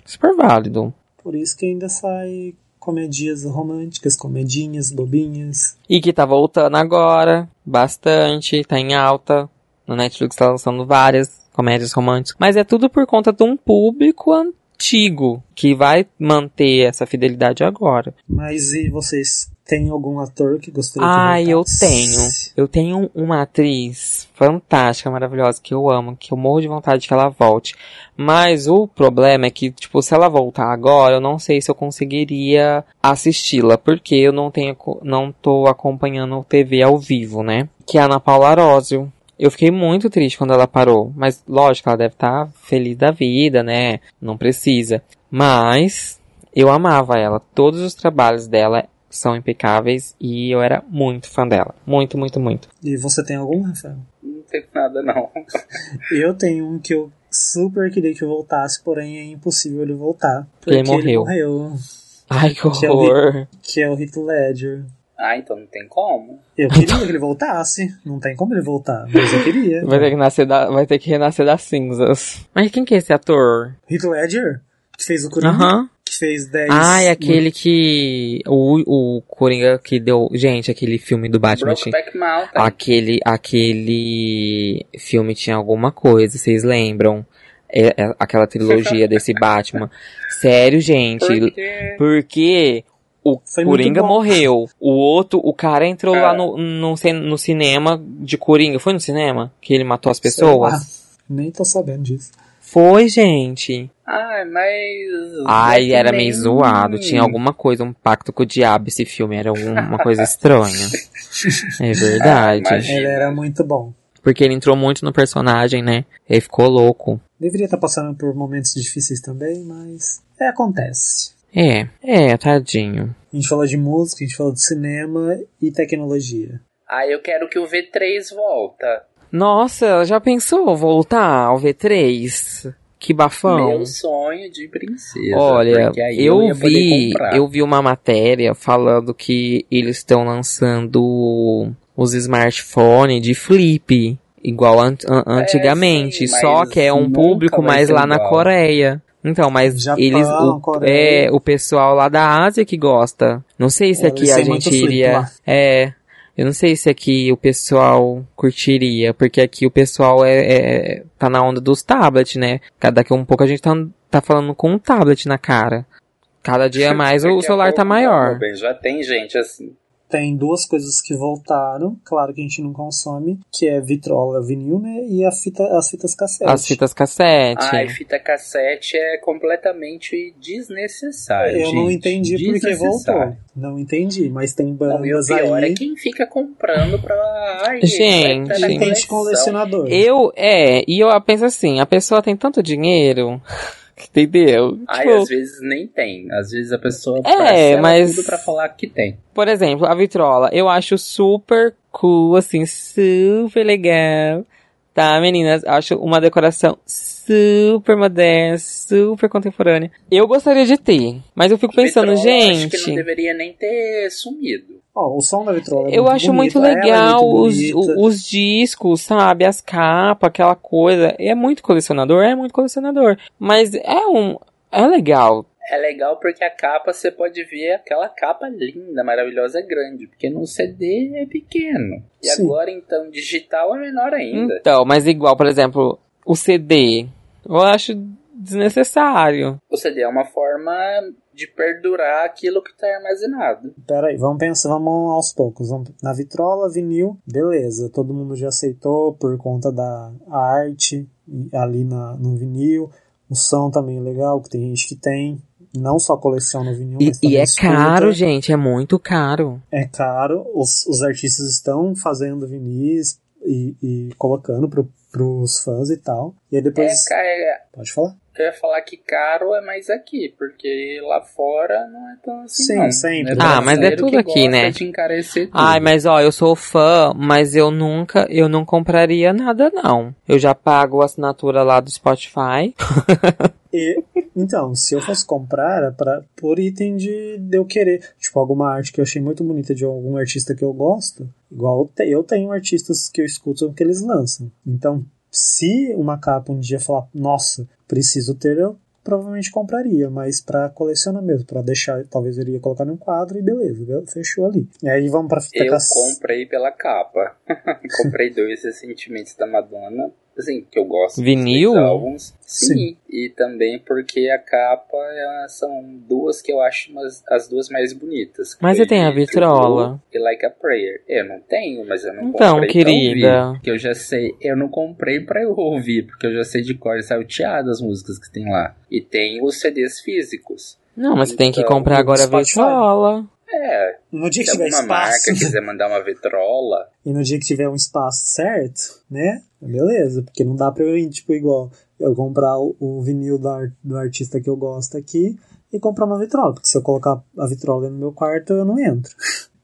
Super válido. Por isso que ainda sai comedias românticas, comedinhas, bobinhas. E que tá voltando agora, bastante, tá em alta. No Netflix tá lançando várias comédias românticas. Mas é tudo por conta de um público antigo, que vai manter essa fidelidade agora. Mas e vocês têm algum ator que gostaria que Ai, eu voltasse? tenho. Eu tenho uma atriz fantástica, maravilhosa, que eu amo, que eu morro de vontade que ela volte. Mas o problema é que, tipo, se ela voltar agora, eu não sei se eu conseguiria assisti-la, porque eu não tenho, não tô acompanhando TV ao vivo, né? Que é a Ana Paula Arósio. Eu fiquei muito triste quando ela parou, mas lógico, ela deve estar feliz da vida, né? Não precisa. Mas eu amava ela. Todos os trabalhos dela são impecáveis e eu era muito fã dela. Muito, muito, muito. E você tem algum, Rafael? Não tem nada, não. <laughs> Eu tenho um que eu super queria que voltasse, porém é impossível ele voltar. Ele Porque morreu. morreu. Ai, que Que é o horror. Que é o Heath Ledger. Ah, então não tem como. Eu queria que ele voltasse. Não tem como ele voltar, mas eu queria. Vai ter que nascer da, vai ter que renascer das cinzas. Mas quem que é esse ator? Heath Ledger, que fez o Coringa, Aham. que fez 10... Ah, é aquele que. O, o Coringa que deu. Gente, aquele filme do Batman. tinha-. Aquele, aquele filme tinha alguma coisa, vocês lembram? É, é aquela trilogia <laughs> desse Batman. Sério, gente. Porque... Porque o Foi Coringa morreu. O outro, o cara entrou É. lá no, no, no cinema de Coringa. Foi no cinema? Que ele matou as pessoas? lá. Nem tô sabendo disso. Foi, gente. Ai, mas... Ai, é era meio zoado. Tinha alguma coisa, um pacto com o diabo esse filme. Era alguma coisa estranha. <laughs> É verdade. Ah. Ele era muito bom. Porque ele entrou muito no personagem, né? Ele ficou louco. Deveria estar passando por momentos difíceis também, mas... É, acontece. É, é, tadinho. A gente falou de música, a gente falou de cinema e tecnologia. Ah, eu quero que o V3 volta. Nossa, já pensou voltar ao V3? Que bafão. Meu sonho de princesa. Olha, eu poder vi, eu vi uma matéria falando que eles estão lançando os smartphones de flip, igual an- an- antigamente, É, sim, só que é um público mais lá na. Coreia. Então, mas Japão, eles, o, Coreia. é, o pessoal lá da Ásia que gosta. Não sei se É, aqui eles a gente iria, lá. é, eu não sei se aqui o pessoal curtiria, porque aqui o pessoal é, é- tá na onda dos tablets, né? Cada daqui a um pouco a gente tá, tá falando com um tablet na cara. Cada dia <laughs> mais o celular tá pouco, maior. bem, já tem gente assim. Tem duas coisas que voltaram, claro que a gente não consome, que é vitrola vinil, né? E a fita, as fitas cassete. As fitas cassete. Ai, fita cassete é completamente desnecessário. Eu não gente. entendi por que Desnecessário. voltou. Não entendi, mas tem Não, e o bandas pior aí. é quem fica comprando pra. Ai, Gente. Tem gente colecionador. Eu, é, e eu penso assim, a pessoa tem tanto dinheiro, entendeu? Ai, Tipo, às vezes nem tem. Às vezes a pessoa É, mas- tudo pra falar que tem. Por exemplo, a vitrola, eu acho super cool, assim, super legal. Tá, meninas? Acho uma decoração super moderna, super contemporânea. Eu gostaria de ter, mas eu fico pensando, Vitrola, eu Acho que gente, não deveria nem ter sumido. Ó, o som da vitrola é eu acho muito bonito, ela é legal muito os, o- os discos, sabe? As capas, aquela coisa. É muito colecionador, é muito colecionador. Mas é um. É legal. É legal porque a capa você pode ver aquela capa linda, maravilhosa, grande. Porque no CD é pequeno. E Sim. agora então digital é menor ainda. Então, mas igual, por exemplo, o CD. Eu acho desnecessário. O CD é uma forma de perdurar aquilo que está armazenado. Pera aí, vamos pensar, vamos aos poucos. Vamos, na vitrola, vinil, beleza. Todo mundo já aceitou por conta da arte ali na, no vinil. O som também é legal, que tem gente que tem. Não só coleciona vinil, E, mas e é escuta. caro, gente, é muito caro. É caro. Os, os artistas estão fazendo vinis e, e colocando pro, pros fãs e tal. E aí É, depois. ca- é, Pode falar? eu ia falar que caro é mais aqui, porque lá fora não é tão assim. Sim, não. sempre. É Ah, mas é tudo que aqui, gosta né? De encarecer tudo. Ai, mas ó, eu sou fã, mas eu nunca, eu não compraria nada não. Eu já pago a assinatura lá do Spotify. <laughs> E, então, se eu fosse comprar, era pra, por item de, de eu querer. Tipo, alguma arte que eu achei muito bonita de algum artista que eu gosto. Igual eu, te- eu tenho artistas que eu escuto que eles lançam. Então, se uma capa um dia falar, nossa, preciso ter, eu provavelmente compraria. Mas pra colecionar mesmo, pra deixar, talvez eu iria colocar num quadro e beleza, be- fechou ali. E aí vamos pra fita Eu cass- comprei pela capa. <laughs> comprei dois recentemente da Madonna. Assim, que eu gosto. dos Vinil? dois álbuns. Sim. Sim. E também porque a capa são duas que eu acho umas, as duas mais bonitas. que Mas você tem a vitrola? E Like a Prayer. Eu não tenho, mas eu não Então, comprei querida. pra ouvir. Porque eu já sei. Eu não comprei pra eu ouvir, porque eu já sei de cor e salteado as músicas que tem lá. E tem os CDs físicos. Não, mas você tem que Então, comprar agora a vitrola. É, No dia que se tiver alguma marca espaço. quiser mandar uma vitrola, E no dia que tiver um espaço certo, né? Beleza, porque não dá pra eu ir, tipo, igual eu comprar o, o vinil do, ar- do artista que eu gosto aqui e comprar uma vitrola. Porque se eu colocar a vitrola no meu quarto, eu não entro. <laughs>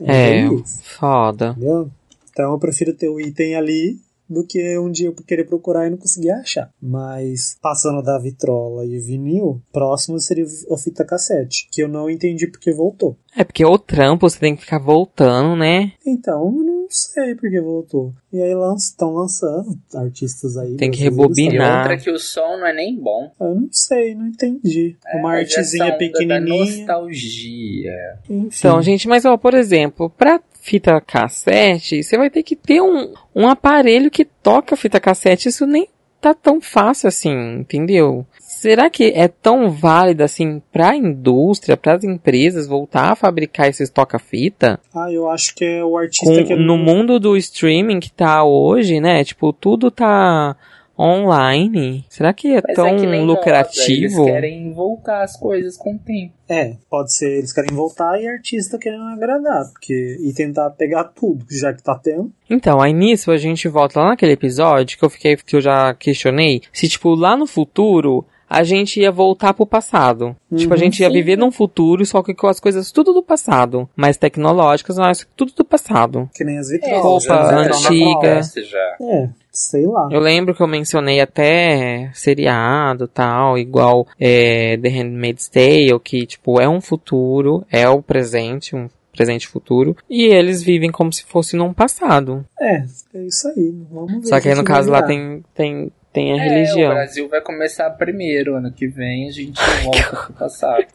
É, isso, foda. entendeu? Então eu prefiro ter o item ali do que um dia eu querer procurar e não conseguir achar. Mas passando da vitrola e vinil, próximo seria a fita cassete, que eu não entendi porque voltou. É porque o trampo você tem que ficar voltando, né? Então, eu não sei porque voltou. E aí estão lançando artistas aí. Tem que e rebobinar. outra que o som não é nem bom. Eu não sei, não entendi. Uma É, essa artezinha onda Da pequenininha. nostalgia. Enfim. Então, gente, mas ó, por exemplo, pra fita cassete, você vai ter que ter um, um aparelho que toca fita cassete. Isso nem tá tão fácil assim, entendeu? Será que é tão válido assim pra indústria, pras empresas voltar a fabricar esses toca-fita? Ah, eu acho que é o artista Com- que é no mundo do streaming que tá hoje, né? Tipo, tudo tá online. Será que é Mas tão é que nem lucrativo? eles querem voltar as coisas com o tempo. É, pode ser eles querem voltar e artista querendo agradar, porque e tentar pegar tudo, já que tá tendo. Então, aí nisso a gente volta lá naquele episódio que eu fiquei, que eu já questionei, se tipo lá no futuro a gente ia voltar pro passado. tipo, a Uhum, gente ia sim. viver num futuro, só que com as coisas tudo do passado. Mais tecnológicas, mas tudo do passado. Que nem as É, vitrolas. Roupa já- já antiga. acontece Já. É, sei lá. Eu lembro que eu mencionei até seriado tal, igual é, The Handmaid's Tale, que tipo é um futuro, é o presente, um presente e futuro, e eles vivem como se fosse num passado. É, é isso aí. Vamos ver. Só que aí no caso lá tem, tem, tem a É, religião. o Brasil vai começar primeiro. Ano que vem a gente <laughs> volta pro passado. <laughs>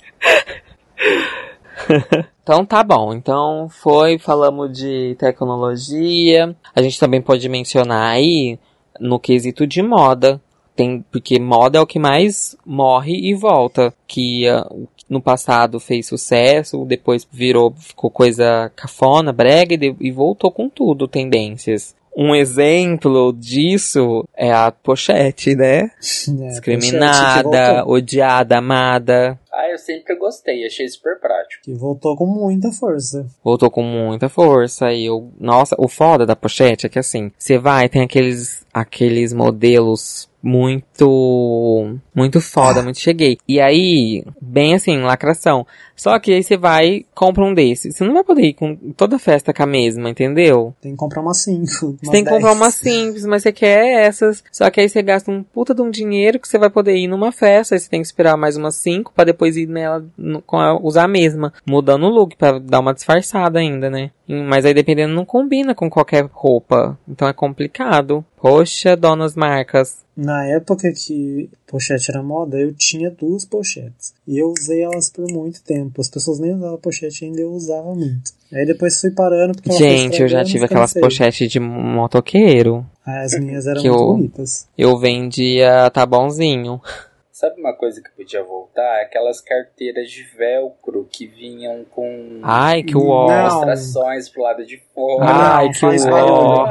Então tá bom. Então foi, falamos de tecnologia. A gente também pode mencionar aí no quesito de moda. Tem, porque moda é o que mais morre e volta. Que ah, no passado fez sucesso, depois virou, ficou coisa cafona, brega e, de- e voltou com tudo, tendências. Um exemplo disso é a pochete, né? É, pochete Discriminada, voltou, odiada, amada. Ah, eu sempre gostei, achei super prático. que voltou com muita força. Voltou com muita força e eu, nossa, o foda da pochete é que assim, você vai, tem aqueles, aqueles modelos muito, muito foda, muito cheguei. E aí, bem assim, lacração. Só que aí você vai, compra um desse. Você não vai poder ir com toda festa com a mesma, entendeu? Tem que comprar uma 5. Você tem que comprar uma simples, mas você quer essas. Só que aí você gasta um puta de um dinheiro que você vai poder ir numa festa. Aí você tem que esperar mais umas cinco pra depois ir nela com a- usar a mesma. Mudando o look pra dar uma disfarçada ainda, né? E- Mas aí dependendo não combina com qualquer roupa. Então é complicado. Poxa, donas marcas. Na época que pochete era moda, eu tinha duas pochetes. E eu usei elas por muito tempo. As pessoas nem usavam pochete ainda, eu usava muito. Aí depois fui parando porque Gente, eu já tive aquelas pochetes de motoqueiro. Ah, as minhas eram que muito eu- bonitas. Eu vendia tá bonzinho. Sabe uma coisa que podia voltar? Aquelas carteiras de velcro que vinham com Ai, que uó. Ilustrações pro lado de fora. Ai, Não, que uó.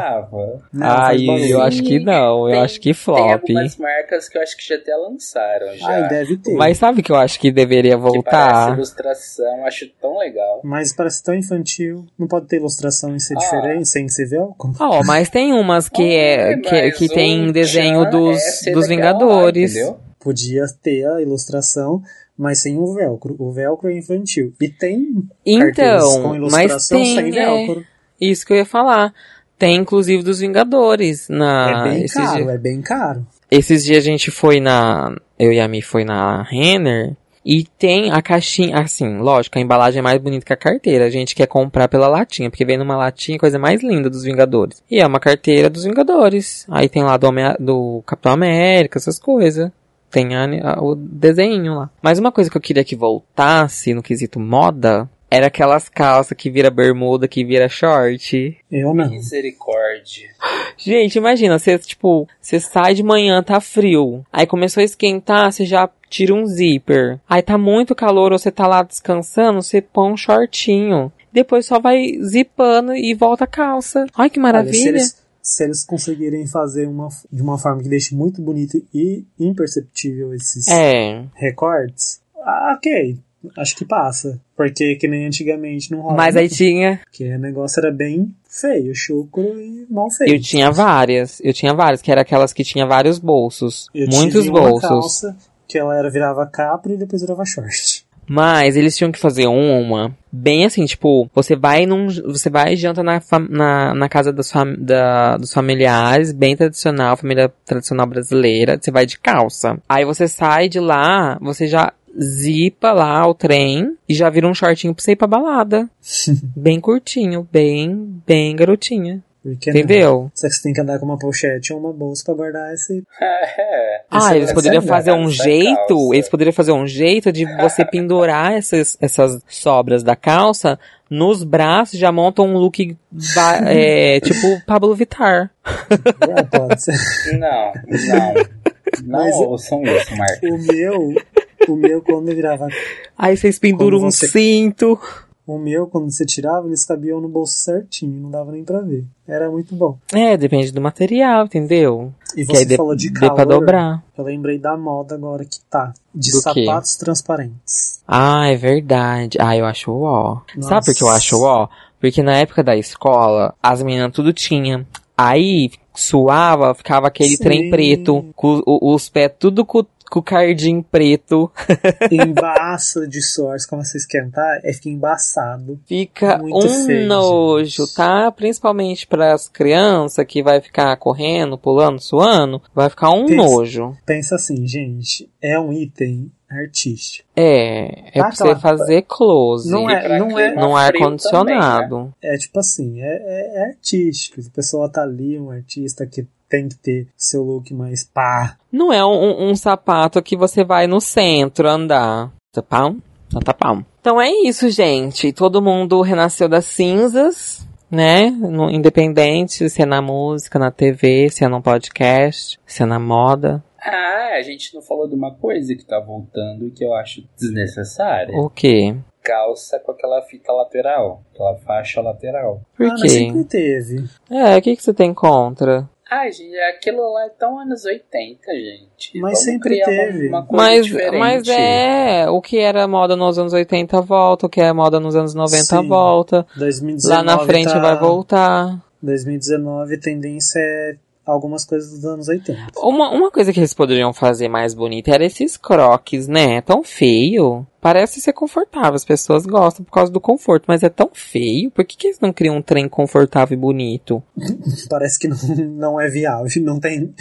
Ai, eu acho que não, eu Tem- acho que Tem flop. algumas marcas que eu acho que já até lançaram já. Ai, deve ter. Mas sabe que eu acho que deveria que voltar? ilustração, acho tão legal. Mas parece tão infantil. Não pode ter ilustração e ser Ah. diferente, sem ser velcro? Ó, mas tem umas que é que, que o tem desenho dos, é dos Vingadores. entendeu? Podia ter a ilustração, mas sem o velcro. O velcro é infantil. E tem então, com ilustração sem tem é, velcro. isso que eu ia falar. Tem inclusive dos Vingadores na é bem caro, dias, é bem caro. esses dias a gente foi na eu e a Mi foi na Renner e tem a caixinha, assim, lógico, a embalagem é mais bonita que a carteira. A gente quer comprar pela latinha, porque vem numa latinha, coisa mais linda dos Vingadores. E é uma carteira dos Vingadores. Aí tem lá do, Homem- do Capitão América, essas coisas. Tem a- a- o desenho lá. Mas uma coisa que eu queria que voltasse no quesito moda era aquelas calças que vira bermuda, que vira short. Eu não. Misericórdia. Gente, imagina, você, tipo, você sai de manhã, tá frio. Aí começou a esquentar, você já tira um zíper. Aí tá muito calor, ou você tá lá descansando, você põe um shortinho. Depois só vai zipando e volta a calça. Ai, que Olha, maravilha. eles, se eles conseguirem fazer uma, de uma forma que deixe muito bonito e imperceptível esses É, recortes, ah, ok. Acho que passa. Porque que nem antigamente não rola. mas aí tinha, Porque o negócio era bem feio, chucro e mal feito. eu tinha várias, eu tinha várias, que era aquelas que tinha vários bolsos, Eu muitos tive uma bolsos. calça que ela era virava capri e depois virava short. Mas eles tinham que fazer uma bem assim, tipo, você vai num, você vai e janta na, na, na casa dos, fam- da, dos familiares, bem tradicional, família tradicional brasileira, você vai de calça. Aí você sai de lá, você já zipa lá o trem e já vira um shortinho pra você ir pra balada. <laughs> bem curtinho, bem, bem garotinha. Porque não. Entendeu? Só que você tem que andar com uma pochete ou uma bolsa pra guardar esse. <laughs> É. Ah, eles poderiam fazer um jeito, calça. eles poderiam fazer um jeito de você <laughs> pendurar essas, essas sobras da calça nos braços, já montam um look <laughs> é, tipo Pablo Vittar. Ah, pode ser. Não, não. Não Mas- ouçam isso, Marcos. O meu. O meu, quando virava. Aí vocês penduram Como um você- cinto. O meu, quando você tirava, eles cabiam no bolso certinho, não dava nem pra ver. Era muito bom. É, depende do material, entendeu? E Que você falou de pra calor. dobrar. Eu lembrei da moda agora que tá. De Do quê? sapatos transparentes. Ah, é verdade. Ah, eu acho ó. Sabe por que eu acho ó? Porque na época da escola, as meninas tudo tinha. Aí suava, ficava aquele Sim. trem preto, com os pés tudo com, o cardinho preto. <laughs> Embaça de se começa a esquentar, é fica embaçado. Fica Muito um feio, nojo, gente. tá? Principalmente para as crianças que vai ficar correndo, pulando, suando, vai ficar um Pensa- nojo. Pensa assim, gente, é um item artístico. É, é Ah, pra você fazer close. Não é- não é- clima Num ar frio condicionado. É tipo assim, é, é- é artístico. A pessoa tá ali, um artista que tem que ter seu look mais pá. Não é um, um sapato que você vai no centro andar. Tapão? Não, tapão. Então é isso, gente. Todo mundo renasceu das cinzas, né? No, independente se é na música, na TV, se é no podcast, se é na moda. Ah, a gente não falou de uma coisa que tá voltando e que eu acho desnecessária. O quê? Calça com aquela fita lateral, aquela faixa lateral. Por ah, quê? sempre teve. É, o que, que você tem contra? Ai, gente, aquilo lá é tão anos 80, gente. Mas Vamos sempre uma- teve. Uma, coisa Mas, diferente. mas é, o que era moda nos anos 80 volta, o que é moda nos anos 90 Sim. volta. 2019 Lá na frente tá- vai voltar. 2019 a tendência é algumas coisas dos anos 80. Uma, uma coisa que eles poderiam fazer mais bonita era esses croques, né? Tão feio. Parece ser confortável, as pessoas gostam por causa do conforto, mas é tão feio. Por que, que eles não criam um trem confortável e bonito? <laughs> Parece que não, não é viável, não tem,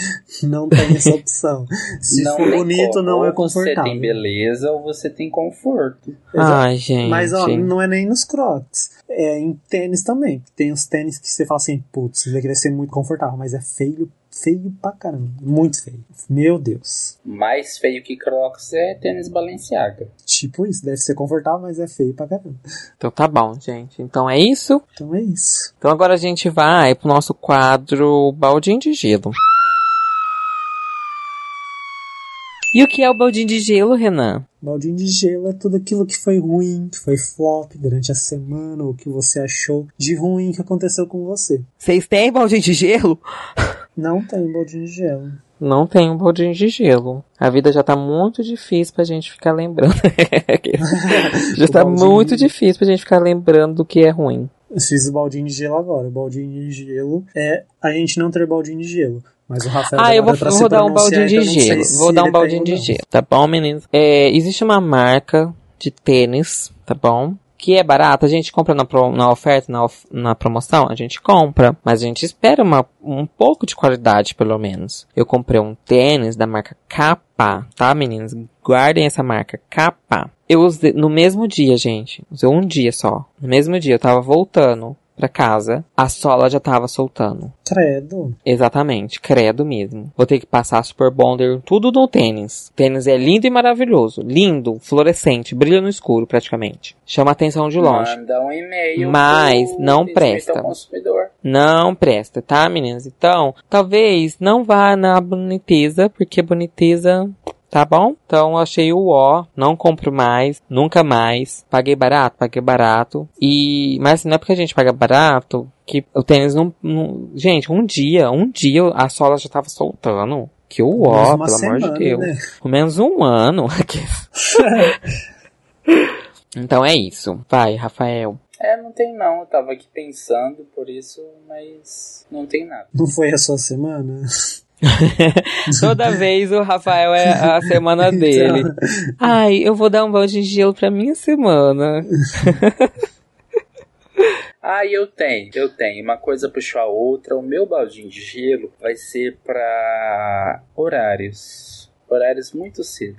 não tem essa <laughs> opção. Se Não for bonito, como. não é Ou Você tem confortável. beleza ou você tem conforto. Exato. Ai, gente. Mas ó, não é nem nos crocs. É em tênis também. Tem os tênis que você fala assim, putz, isso daqui vai ser muito confortável, mas é feio, feio pra caramba. Muito feio. Meu Deus. Mais feio que Crocs é tênis Balenciaga. Tipo isso, deve ser confortável, mas é feio pra caramba. Então tá bom, gente. Então é isso. Então é isso. Então agora a gente vai pro nosso quadro Baldinho de Gelo. E o que é o baldinho de gelo, Renan? Baldinho de gelo é tudo aquilo que foi ruim, que foi flop durante a semana, ou que você achou de ruim que aconteceu com você. Vocês têm baldinho de gelo? <laughs> Não tem baldinho de gelo. Não tem um baldinho de gelo. A vida já tá muito difícil pra gente ficar lembrando. <laughs> já tá muito difícil pra gente ficar lembrando do que é ruim. Eu fiz o baldinho de gelo agora. O baldinho de gelo é a gente não ter baldinho de gelo. Mas o Rafael Ah, eu vou, vou dar um baldinho de gelo. Vou dar um baldinho de gelo, tá bom, meninos? É, existe uma marca de tênis, tá bom? Que é barato, a gente compra na, pro, na oferta, na, na promoção, a gente compra, mas a gente espera uma, um pouco de qualidade, pelo menos. Eu comprei um tênis da marca Kappa, tá, meninos? Guardem essa marca, Kappa. Eu usei no mesmo dia, gente. Usei um dia só. No mesmo dia, eu tava voltando pra casa, a sola já tava soltando. Credo. Exatamente, credo mesmo. Vou ter que passar Super Bonder tudo no tênis. O tênis é lindo e maravilhoso. Lindo, fluorescente, brilha no escuro praticamente. Chama atenção de longe. Manda um e-mail. Mas não presta. Não presta, tá, meninas? Então, talvez não vá na boniteza, porque boniteza Tá bom? Então achei o ó, não compro mais, nunca mais. Paguei barato, paguei barato. E, mas assim, não é porque a gente paga barato que o tênis não, não gente, um dia, um dia a sola já tava soltando. Que o ó, pelo semana, amor de Deus. Né? Pelo menos um ano. <laughs> <laughs> então é isso. Vai, Rafael. É, não tem não. Eu tava aqui pensando por isso, mas não tem nada. Não foi a sua semana? <laughs> Toda vez o Rafael é a <laughs> semana então. dele. Então... Ai, eu vou dar um balde de gelo pra minha semana. <laughs> Ah, eu tenho, eu tenho. Uma coisa puxou a outra. O meu baldinho de gelo vai ser para horários. Horários muito cedo.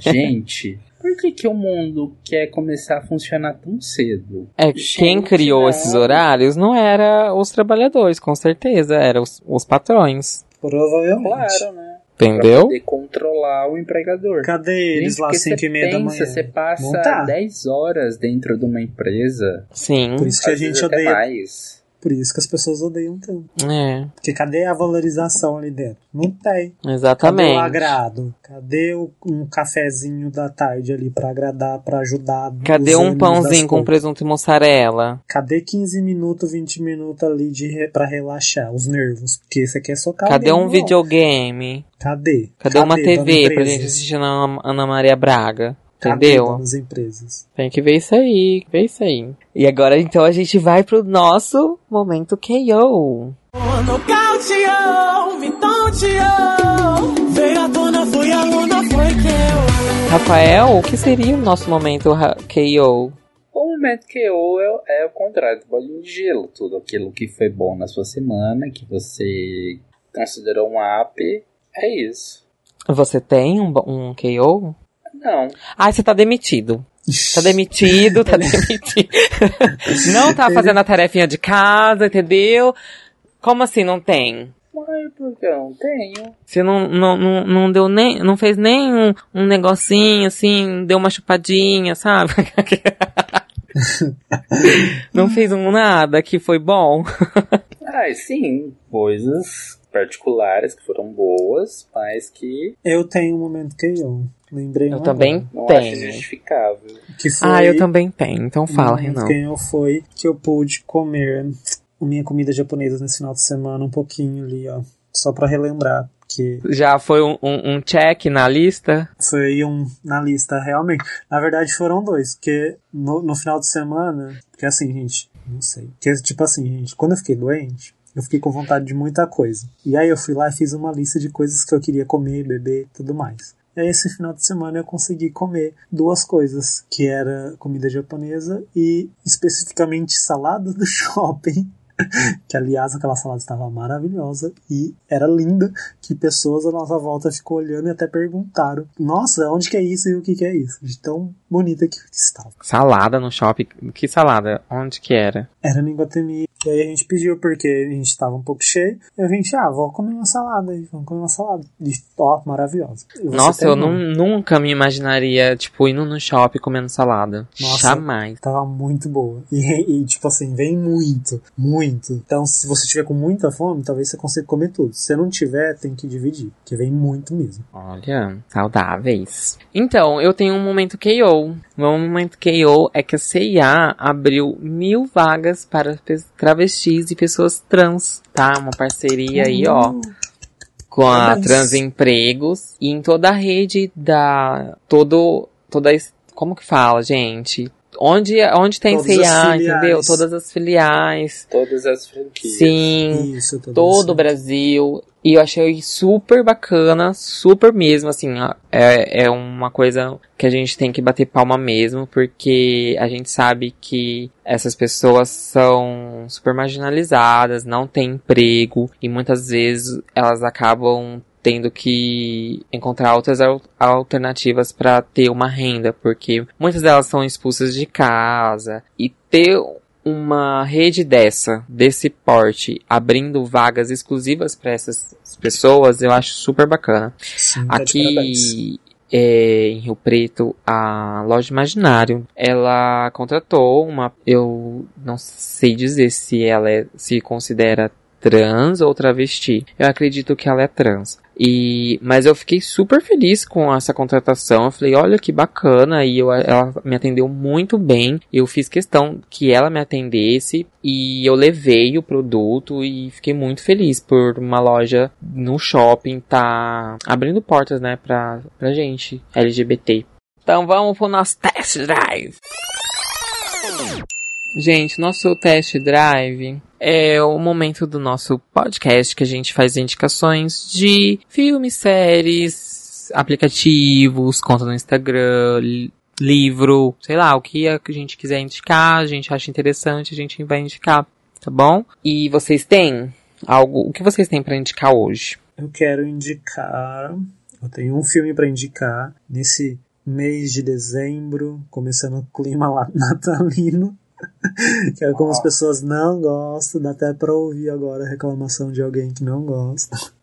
Gente, por que, que o mundo quer começar a funcionar tão cedo? É, Gente, quem criou não. esses horários não era os trabalhadores, com certeza, eram os, os patrões. Provavelmente. Claro, né? Entendeu? Pra poder controlar o empregador. Cadê eles lá 5 e meia da manhã? Você passa tá. 10 horas dentro de uma empresa. Sim. Por isso que a gente odeia. Mais. Por isso que as pessoas odeiam tanto. É. Porque cadê a valorização ali dentro? Não tem. Exatamente. Cadê o agrado? Cadê o, um cafezinho da tarde ali para agradar, para ajudar? Cadê um pãozinho com presunto e mussarela? Cadê 15 minutos, 20 minutos ali de re, para relaxar os nervos? Porque você quer socar Cadê um videogame? Cadê? Cadê, Cadê uma TV pra gente assistir na Ana Maria Braga? Entendeu? Nas empresas. Tem que ver isso aí, ver isso aí. E agora então a gente vai pro nosso momento KO. Rafael, o que seria o nosso momento KO? O momento KO é, é o contrário do bolinho de gelo. Tudo aquilo que foi bom na sua semana, que você considerou um app, é isso. Você tem um, um KO? Não. Ah, você tá demitido. Tá demitido, tá <laughs> demitido. não tá fazendo a tarefinha de casa, entendeu? Como assim não tem? Ué, porque eu não tenho. Você não, não, não, não deu nem. Não fez nem um, um negocinho assim, deu uma chupadinha, sabe? <laughs> não <laughs> fez um nada que foi bom. ah, sim, coisas particulares que foram boas, mas que. Eu tenho um momento que eu. Lembrei Eu também não tenho. Acho justificável. Que foi, ah, eu também tenho. Então fala, Renan. Quem eu foi que eu pude comer minha comida japonesa nesse final de semana um pouquinho ali, ó. Só para relembrar. Que Já foi um, um, um, check na lista? Foi um na lista, realmente. Na verdade foram dois, porque no, no final de semana, porque assim, gente, não sei. Porque, tipo assim, gente, quando eu fiquei doente, eu fiquei com vontade de muita coisa. E aí eu fui lá e fiz uma lista de coisas que eu queria comer, beber e tudo mais. E aí esse final de semana eu consegui comer duas coisas, que era comida japonesa e especificamente salada do <laughs> shopping. que aliás aquela salada estava maravilhosa e era linda, que pessoas à nossa volta ficou olhando e até perguntaram: "Nossa, onde que é isso e o que que é isso?". De tão bonita que estava. Salada no shopping? Que salada? Onde que era? Era no Iguatemi. E aí a gente pediu porque a gente tava um pouco cheio. E a gente, ah, vou comer uma salada aí, vamos comer uma salada. E, ó, maravilhosa. Nossa, eu nu- nunca me imaginaria, tipo, indo no shopping comendo salada. Nossa. Jamais. Tava muito boa. E, e, tipo assim, vem muito, muito. Então, se você tiver com muita fome, talvez você consiga comer tudo. Se não tiver, tem que dividir, porque vem muito mesmo. Olha, saudáveis. Então, eu tenho um momento KO. Meu momento KO é que a CIA abriu mil vagas para pe- travestis e pessoas trans, tá? Uma parceria aí, ó. Uhum. com a. Transempregos e em toda a rede da todo toda como que fala, gente? Onde onde tem Todas as CIA, filiais. entendeu? Todas as filiais. Todas as franquias. Sim, Isso, todo o Brasil. E eu achei super bacana, super mesmo, assim, é, é uma coisa que a gente tem que bater palma mesmo, porque a gente sabe que essas pessoas são super marginalizadas, não têm emprego, e muitas vezes elas acabam tendo que encontrar outras al- alternativas para ter uma renda, porque muitas delas são expulsas de casa, e ter uma rede dessa, desse porte, abrindo vagas exclusivas para essas pessoas, eu acho super bacana. Sim, tá. Aqui é, em Rio Preto, a loja Imaginário, ela contratou uma, eu não sei dizer se ela é, se considera trans ou travesti. Eu acredito que ela é trans. E, mas eu fiquei super feliz com essa contratação. Eu falei, olha que bacana. E eu, ela me atendeu muito bem. Eu fiz questão que ela me atendesse. E eu levei o produto e fiquei muito feliz por uma loja no shopping tá abrindo portas, né, pra, pra gente, LGBT. Então vamos pro nosso test drive. Gente, nosso test drive é o momento do nosso podcast que a gente faz indicações de filmes, séries, aplicativos, conta no Instagram, li- livro, sei lá, o que a gente quiser indicar, a gente acha interessante, a gente vai indicar, tá bom? E vocês têm algo, o que vocês têm pra indicar hoje? Eu quero indicar. Eu tenho um filme pra indicar nesse mês de dezembro, começando o clima lá <laughs> natalino. Que <laughs> é como as pessoas não gostam, dá até pra ouvir agora a reclamação de alguém que não gosta. <laughs>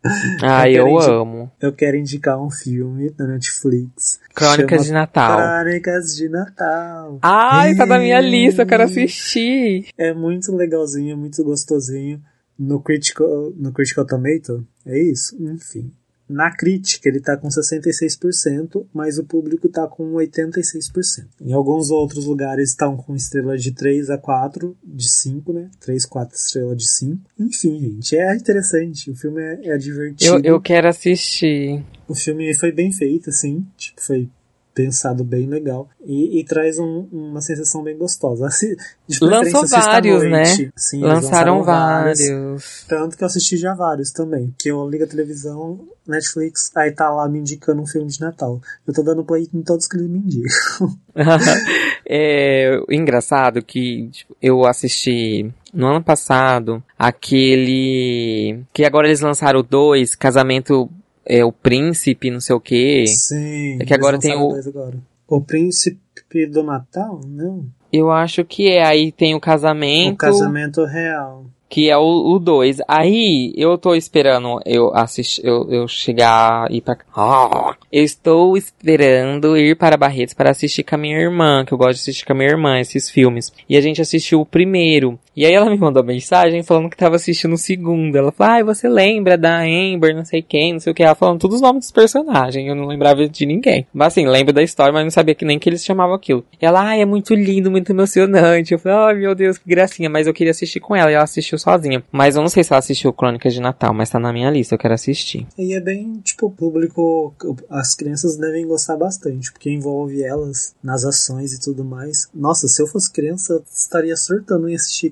Ah, Eu eu amo. Eu quero indicar um filme da Netflix. Crônicas de Natal. Crônicas de Natal. Ai, tá na minha lista, eu quero assistir. É muito legalzinho, muito gostosinho. No Critical, no Critical Tomato, é isso? Enfim. Na crítica ele tá com 66%, mas o público tá com 86%. Em alguns outros lugares estão com estrela de 3 a 4, de 5, né? 3, 4 estrela de 5. Enfim, gente, é interessante. O filme é, é divertido. Eu, eu quero assistir. O filme foi bem feito, assim, tipo, foi pensado bem legal e, e traz um- uma sensação bem gostosa. Assi- <laughs> de preferência, Lançou vários, né? Sim, Lançaram vários. vários. Tanto que eu assisti já vários também. Que eu ligo a televisão, Netflix, aí tá lá me indicando um filme de Natal. Eu tô dando play em todos que eles me indicam. <laughs> <laughs> é engraçado que tipo, eu assisti no ano passado aquele que agora eles lançaram o dois casamento é o príncipe não sei o que Sim. É que agora tem o- agora. O Príncipe do Natal? Não. eu acho que é aí tem o casamento O Casamento Real. que é o 2. Aí eu tô esperando eu assistir, eu, eu chegar e ir pra. Ah, eu estou esperando ir para Barretos para assistir com a minha irmã, que eu gosto de assistir com a minha irmã esses filmes. E a gente assistiu o primeiro. E aí ela me mandou mensagem falando que tava assistindo o segundo. Ela falou: Ai, você lembra da Amber, não sei quem, não sei o que. Ela falando todos os nomes dos personagens. Eu não lembrava de ninguém. Mas assim, lembro da história, mas não sabia que nem que eles chamavam aquilo. Ela, ai, é muito lindo, muito emocionante. Eu falei, ai meu Deus, que gracinha. Mas eu queria assistir com ela e ela assistiu sozinha. Mas eu não sei se ela assistiu Crônicas de Natal, mas tá na minha lista, eu quero assistir. E é bem, tipo, público. As crianças devem gostar bastante, porque envolve elas nas ações e tudo mais. Nossa, se eu fosse criança, estaria surtando em assistir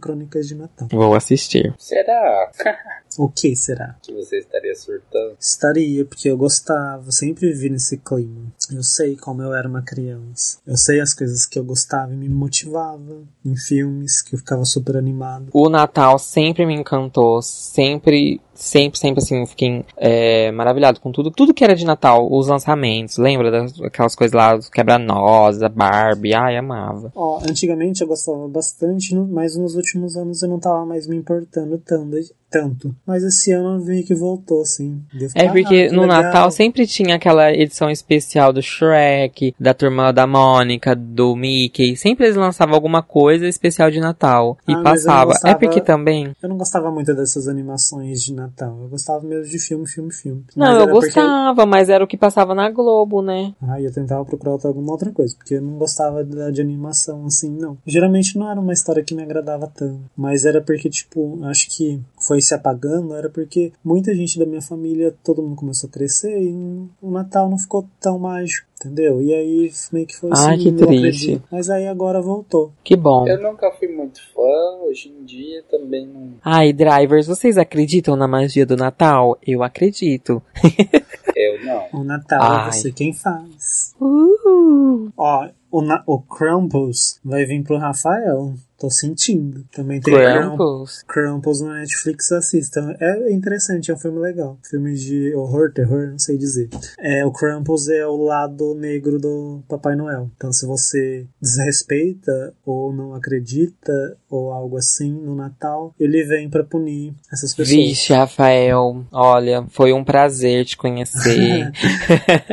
de Natal. Vou assistir. Será <laughs> O que será? que você estaria surtando? Estaria, porque eu gostava, eu sempre vivi nesse clima. Eu sei como eu era uma criança. Eu sei as coisas que eu gostava e me motivava em filmes, que eu ficava super animado. O Natal sempre me encantou, sempre sempre, sempre assim, fiquei é, maravilhado com tudo. Tudo que era de Natal, os lançamentos, lembra daquelas coisas lá, quebra-nós, a Barbie, ai, amava. Ó, antigamente eu gostava bastante, mas nos últimos anos eu não tava mais me importando tanto, tanto. Mas esse ano meio que voltou, assim. é porque ah, no legal. Natal sempre tinha aquela edição especial do Shrek, da turma da Mônica, do Mickey. Sempre eles lançavam alguma coisa especial de Natal. E ah, passava. Gostava, é porque também. Eu não gostava muito dessas animações de Natal. Eu gostava mesmo de filme, filme, filme. Não, eu gostava, mas era o que passava na Globo, né? Ah, eu tentava procurar alguma outra coisa, porque eu não gostava de, de animação assim, não. Geralmente não era uma história que me agradava tanto. Mas era porque, tipo, acho que foi se apagando era porque muita gente da minha família, todo mundo começou a crescer e o Natal não ficou tão mágico, entendeu? E aí meio que foi assim, ah, que triste. Mas aí agora voltou. Que bom. Eu nunca fui muito fã, hoje em dia também não. Ai, drivers, vocês acreditam na magia do Natal? Eu acredito. <laughs> Eu não. O Natal é Ai. é você quem faz. Uh. Ó, o, o Krampus vai vir pro Rafael. Tô sentindo. Também tem Krampus. Krampus no Netflix, assistam. É interessante, é um filme legal. Filme de horror, terror, não sei dizer. É, o Krampus é o lado negro do Papai Noel. Então, se você desrespeita ou não acredita ou algo assim no Natal, ele vem para punir essas pessoas. Vixe, Rafael, olha, foi um prazer te conhecer.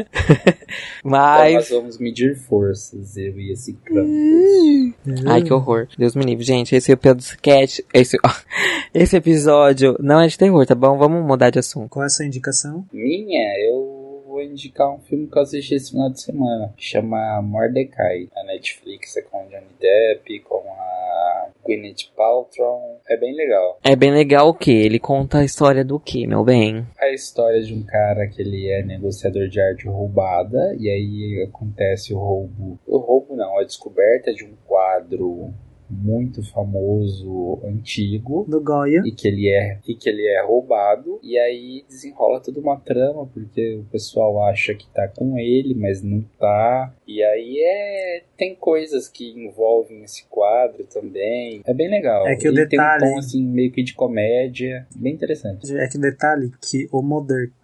<laughs> Mas. Então nós vamos medir forças, eu e esse Krampus. Ai, que horror. Deus me livre. Gente, esse podcast. Esse, <laughs> esse episódio não é de terror, tá bom? Vamos mudar de assunto. Qual é a sua indicação? Minha, eu vou indicar um filme que eu assisti esse final de semana. Chama Mordecai. A Netflix é com Johnny Depp, com a Gwyneth Paltrow. É bem legal. É bem legal o que? Ele conta a história do que, meu bem? A história de um cara que ele é negociador de arte roubada. E aí acontece o roubo. O roubo não, a descoberta de um quadro muito famoso antigo. Do Goya. E que ele é e que ele é roubado. E aí desenrola toda uma trama porque o pessoal acha que tá com ele mas não tá. E aí é tem coisas que envolvem esse quadro também. É bem legal. É que o detalhe tem um tom assim meio que de comédia. Bem interessante. É que o detalhe que o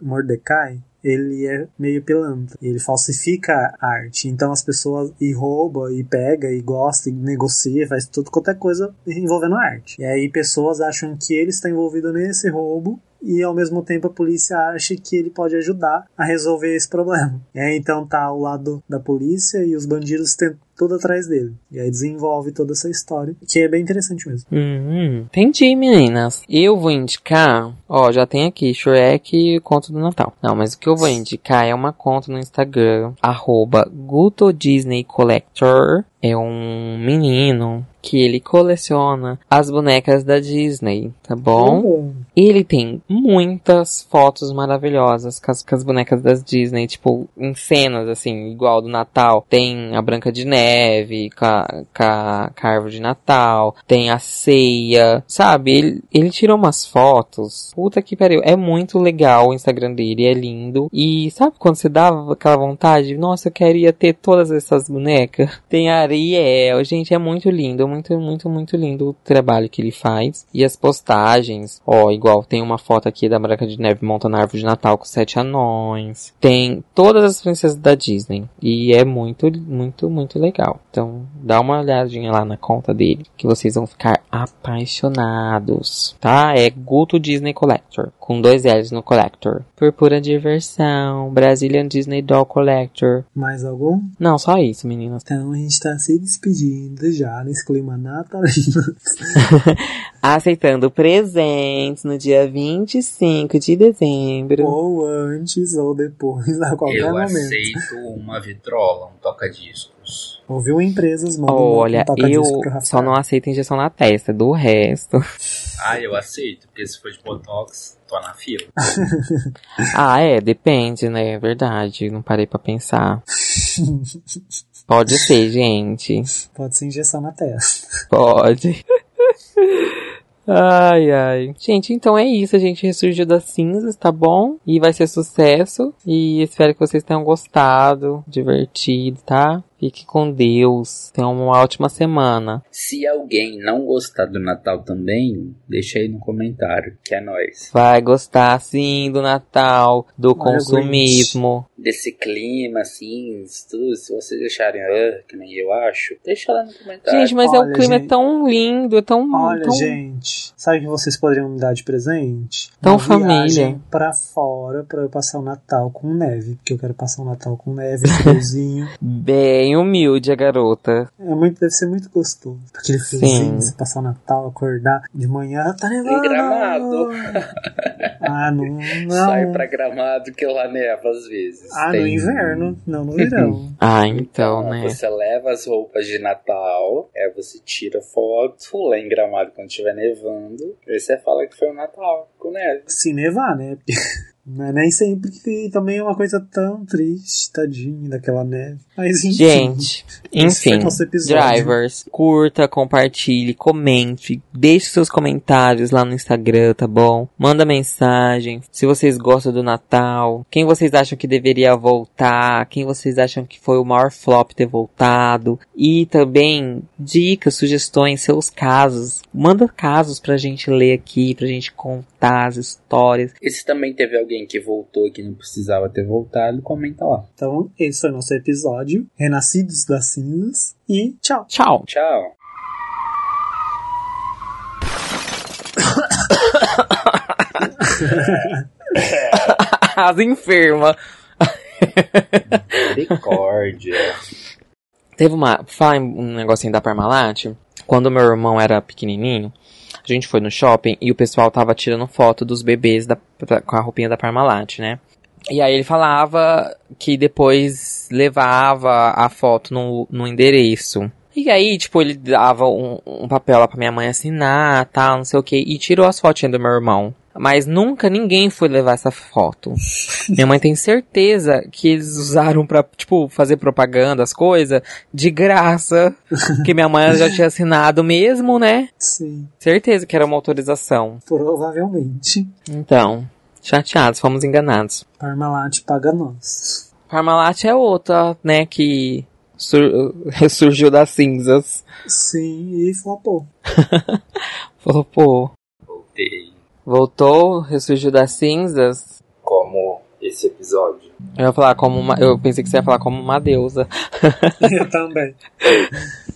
Mordecai ele é meio pilantra. Ele falsifica a arte. Então as pessoas e rouba, e pega, e gosta, e negocia, faz tudo qualquer coisa envolvendo arte. E aí pessoas acham que ele está envolvido nesse roubo e ao mesmo tempo a polícia acha que ele pode ajudar a resolver esse problema. <laughs> Aí então tá ao lado da polícia e os bandidos tentam tudo atrás dele. E aí desenvolve toda essa história, que é bem interessante mesmo. Hum, entendi, meninas. Eu vou indicar, ó, já tem aqui Shrek e Conto do Natal. Não, mas o que eu vou indicar é uma conta no Instagram, arroba Guto Disney Collector. É um menino que ele coleciona as bonecas da Disney, tá bom? Uhum. Ele tem muitas fotos maravilhosas com as, com as, bonecas das Disney, tipo, em cenas, assim, igual do Natal. Tem a Branca de Neve, com a, com a, com a árvore de Natal, tem a ceia, sabe? Ele, ele tirou umas fotos, puta que pariu, é muito legal o Instagram dele, é lindo. E sabe quando você dá aquela vontade? Nossa, eu queria ter todas essas bonecas. <laughs> Tem a Ariel, gente, é muito lindo, muito, muito, muito lindo o trabalho que ele faz. E as postagens, ó, igual tem uma foto aqui da Branca de Neve montando a árvore de Natal com sete anões. Tem todas as princesas da Disney. E é muito, muito, muito legal. Então, dá uma olhadinha lá na conta dele, que vocês vão ficar apaixonados, tá? É Guto Disney Collector, com dois L's no Collector. Por pura diversão, Brazilian Disney Doll Collector. Mais algum? Não, só isso, meninas. Então a gente tá se despedindo já nesse clima natalino. <laughs> Aceitando presentes no dia 25 de dezembro. Ou antes ou depois, a qualquer Eu momento. Eu aceito uma vitrola, um toca-discos. Ouviu empresas, mano. Olha, um eu só não aceito injeção na testa, do resto. Ah, eu aceito, porque se for de Botox, tô na fila. <laughs> ah, é, depende, né? É verdade, não parei pra pensar. <laughs> Pode ser, gente. Pode ser injeção na testa. Pode. <laughs> Ai, ai. Gente, então é isso. A gente ressurgiu das cinzas, tá bom? E vai ser sucesso. E espero que vocês tenham gostado, divertido, tá? Fique com Deus. Tenha uma ótima semana. Se alguém não gostar do Natal também, deixa aí no comentário, que é nóis. Vai gostar sim do Natal, do Olha, consumismo. Desse clima, assim, tudo, se vocês acharem, ah, que nem eu acho, deixa lá no comentário. Gente, mas é, o Olha, clima é gente. tão lindo, é tão. Olha, tão... gente, sabe o que vocês poderiam me dar de presente? Tão Uma família. pra fora pra eu passar o Natal com neve, porque eu quero passar o Natal com neve, friozinho. <laughs> Bem humilde a garota. é muito, deve ser muito gostoso. Aquele friozinho, você passar o Natal, acordar de manhã, tá nevando. Gramado. <laughs> Ah, não, não. Sai pra gramado que lá neva às vezes. Ah, no Tem- inverno, não no verão. <laughs> <laughs> Ah, então, né? Você leva as roupas de Natal, aí você tira foto lá em Gramado quando estiver nevando, aí você fala que foi o Natal com neve. Se nevar, né? <laughs> Não é nem sempre que também é uma coisa tão triste, tadinho daquela neve. Mas enfim. Gente, enfim, nosso episódio. drivers, curta, compartilhe, comente, deixe seus comentários lá no Instagram, tá bom? Manda mensagem, se vocês gostam do Natal, quem vocês acham que deveria voltar, quem vocês acham que foi o maior flop ter voltado, e também dicas, sugestões, seus casos. Manda casos pra gente ler aqui, pra gente contar as histórias. E se também teve alguém que voltou e que não precisava ter voltado, comenta lá. Então, esse foi o nosso episódio. Renascidos das cinzas. E tchau. Tchau! Tchau! <laughs> As enferma! Misericórdia. Teve uma. Fala em um negocinho da Parmalat. Quando meu irmão era pequenininho, a gente foi no shopping e o pessoal tava tirando foto dos bebês da, da- com a roupinha da Parmalat, né? E aí ele falava que depois levava a foto no, no endereço. E aí, tipo, ele dava um, um papel lá pra minha mãe assinar, tal, não sei o que, e tirou as fotinhas do meu irmão. Mas nunca ninguém foi levar essa foto. <laughs> Minha mãe tem certeza que eles usaram pra, tipo, fazer propaganda, as coisas, de graça. <laughs> Que minha mãe já tinha assinado mesmo, né? Sim, Certeza que era uma autorização. provavelmente. Então, chateados, fomos enganados. Parmalat paga nós. Parmalat é outra, né, que sur- <laughs> ressurgiu das cinzas. Sim, e flopou. Falou, pô, Voltei. Voltou, ressurgiu das cinzas. Como esse episódio. Eu ia falar como uma, eu pensei que você ia falar como uma deusa. <laughs> Eu também. <laughs>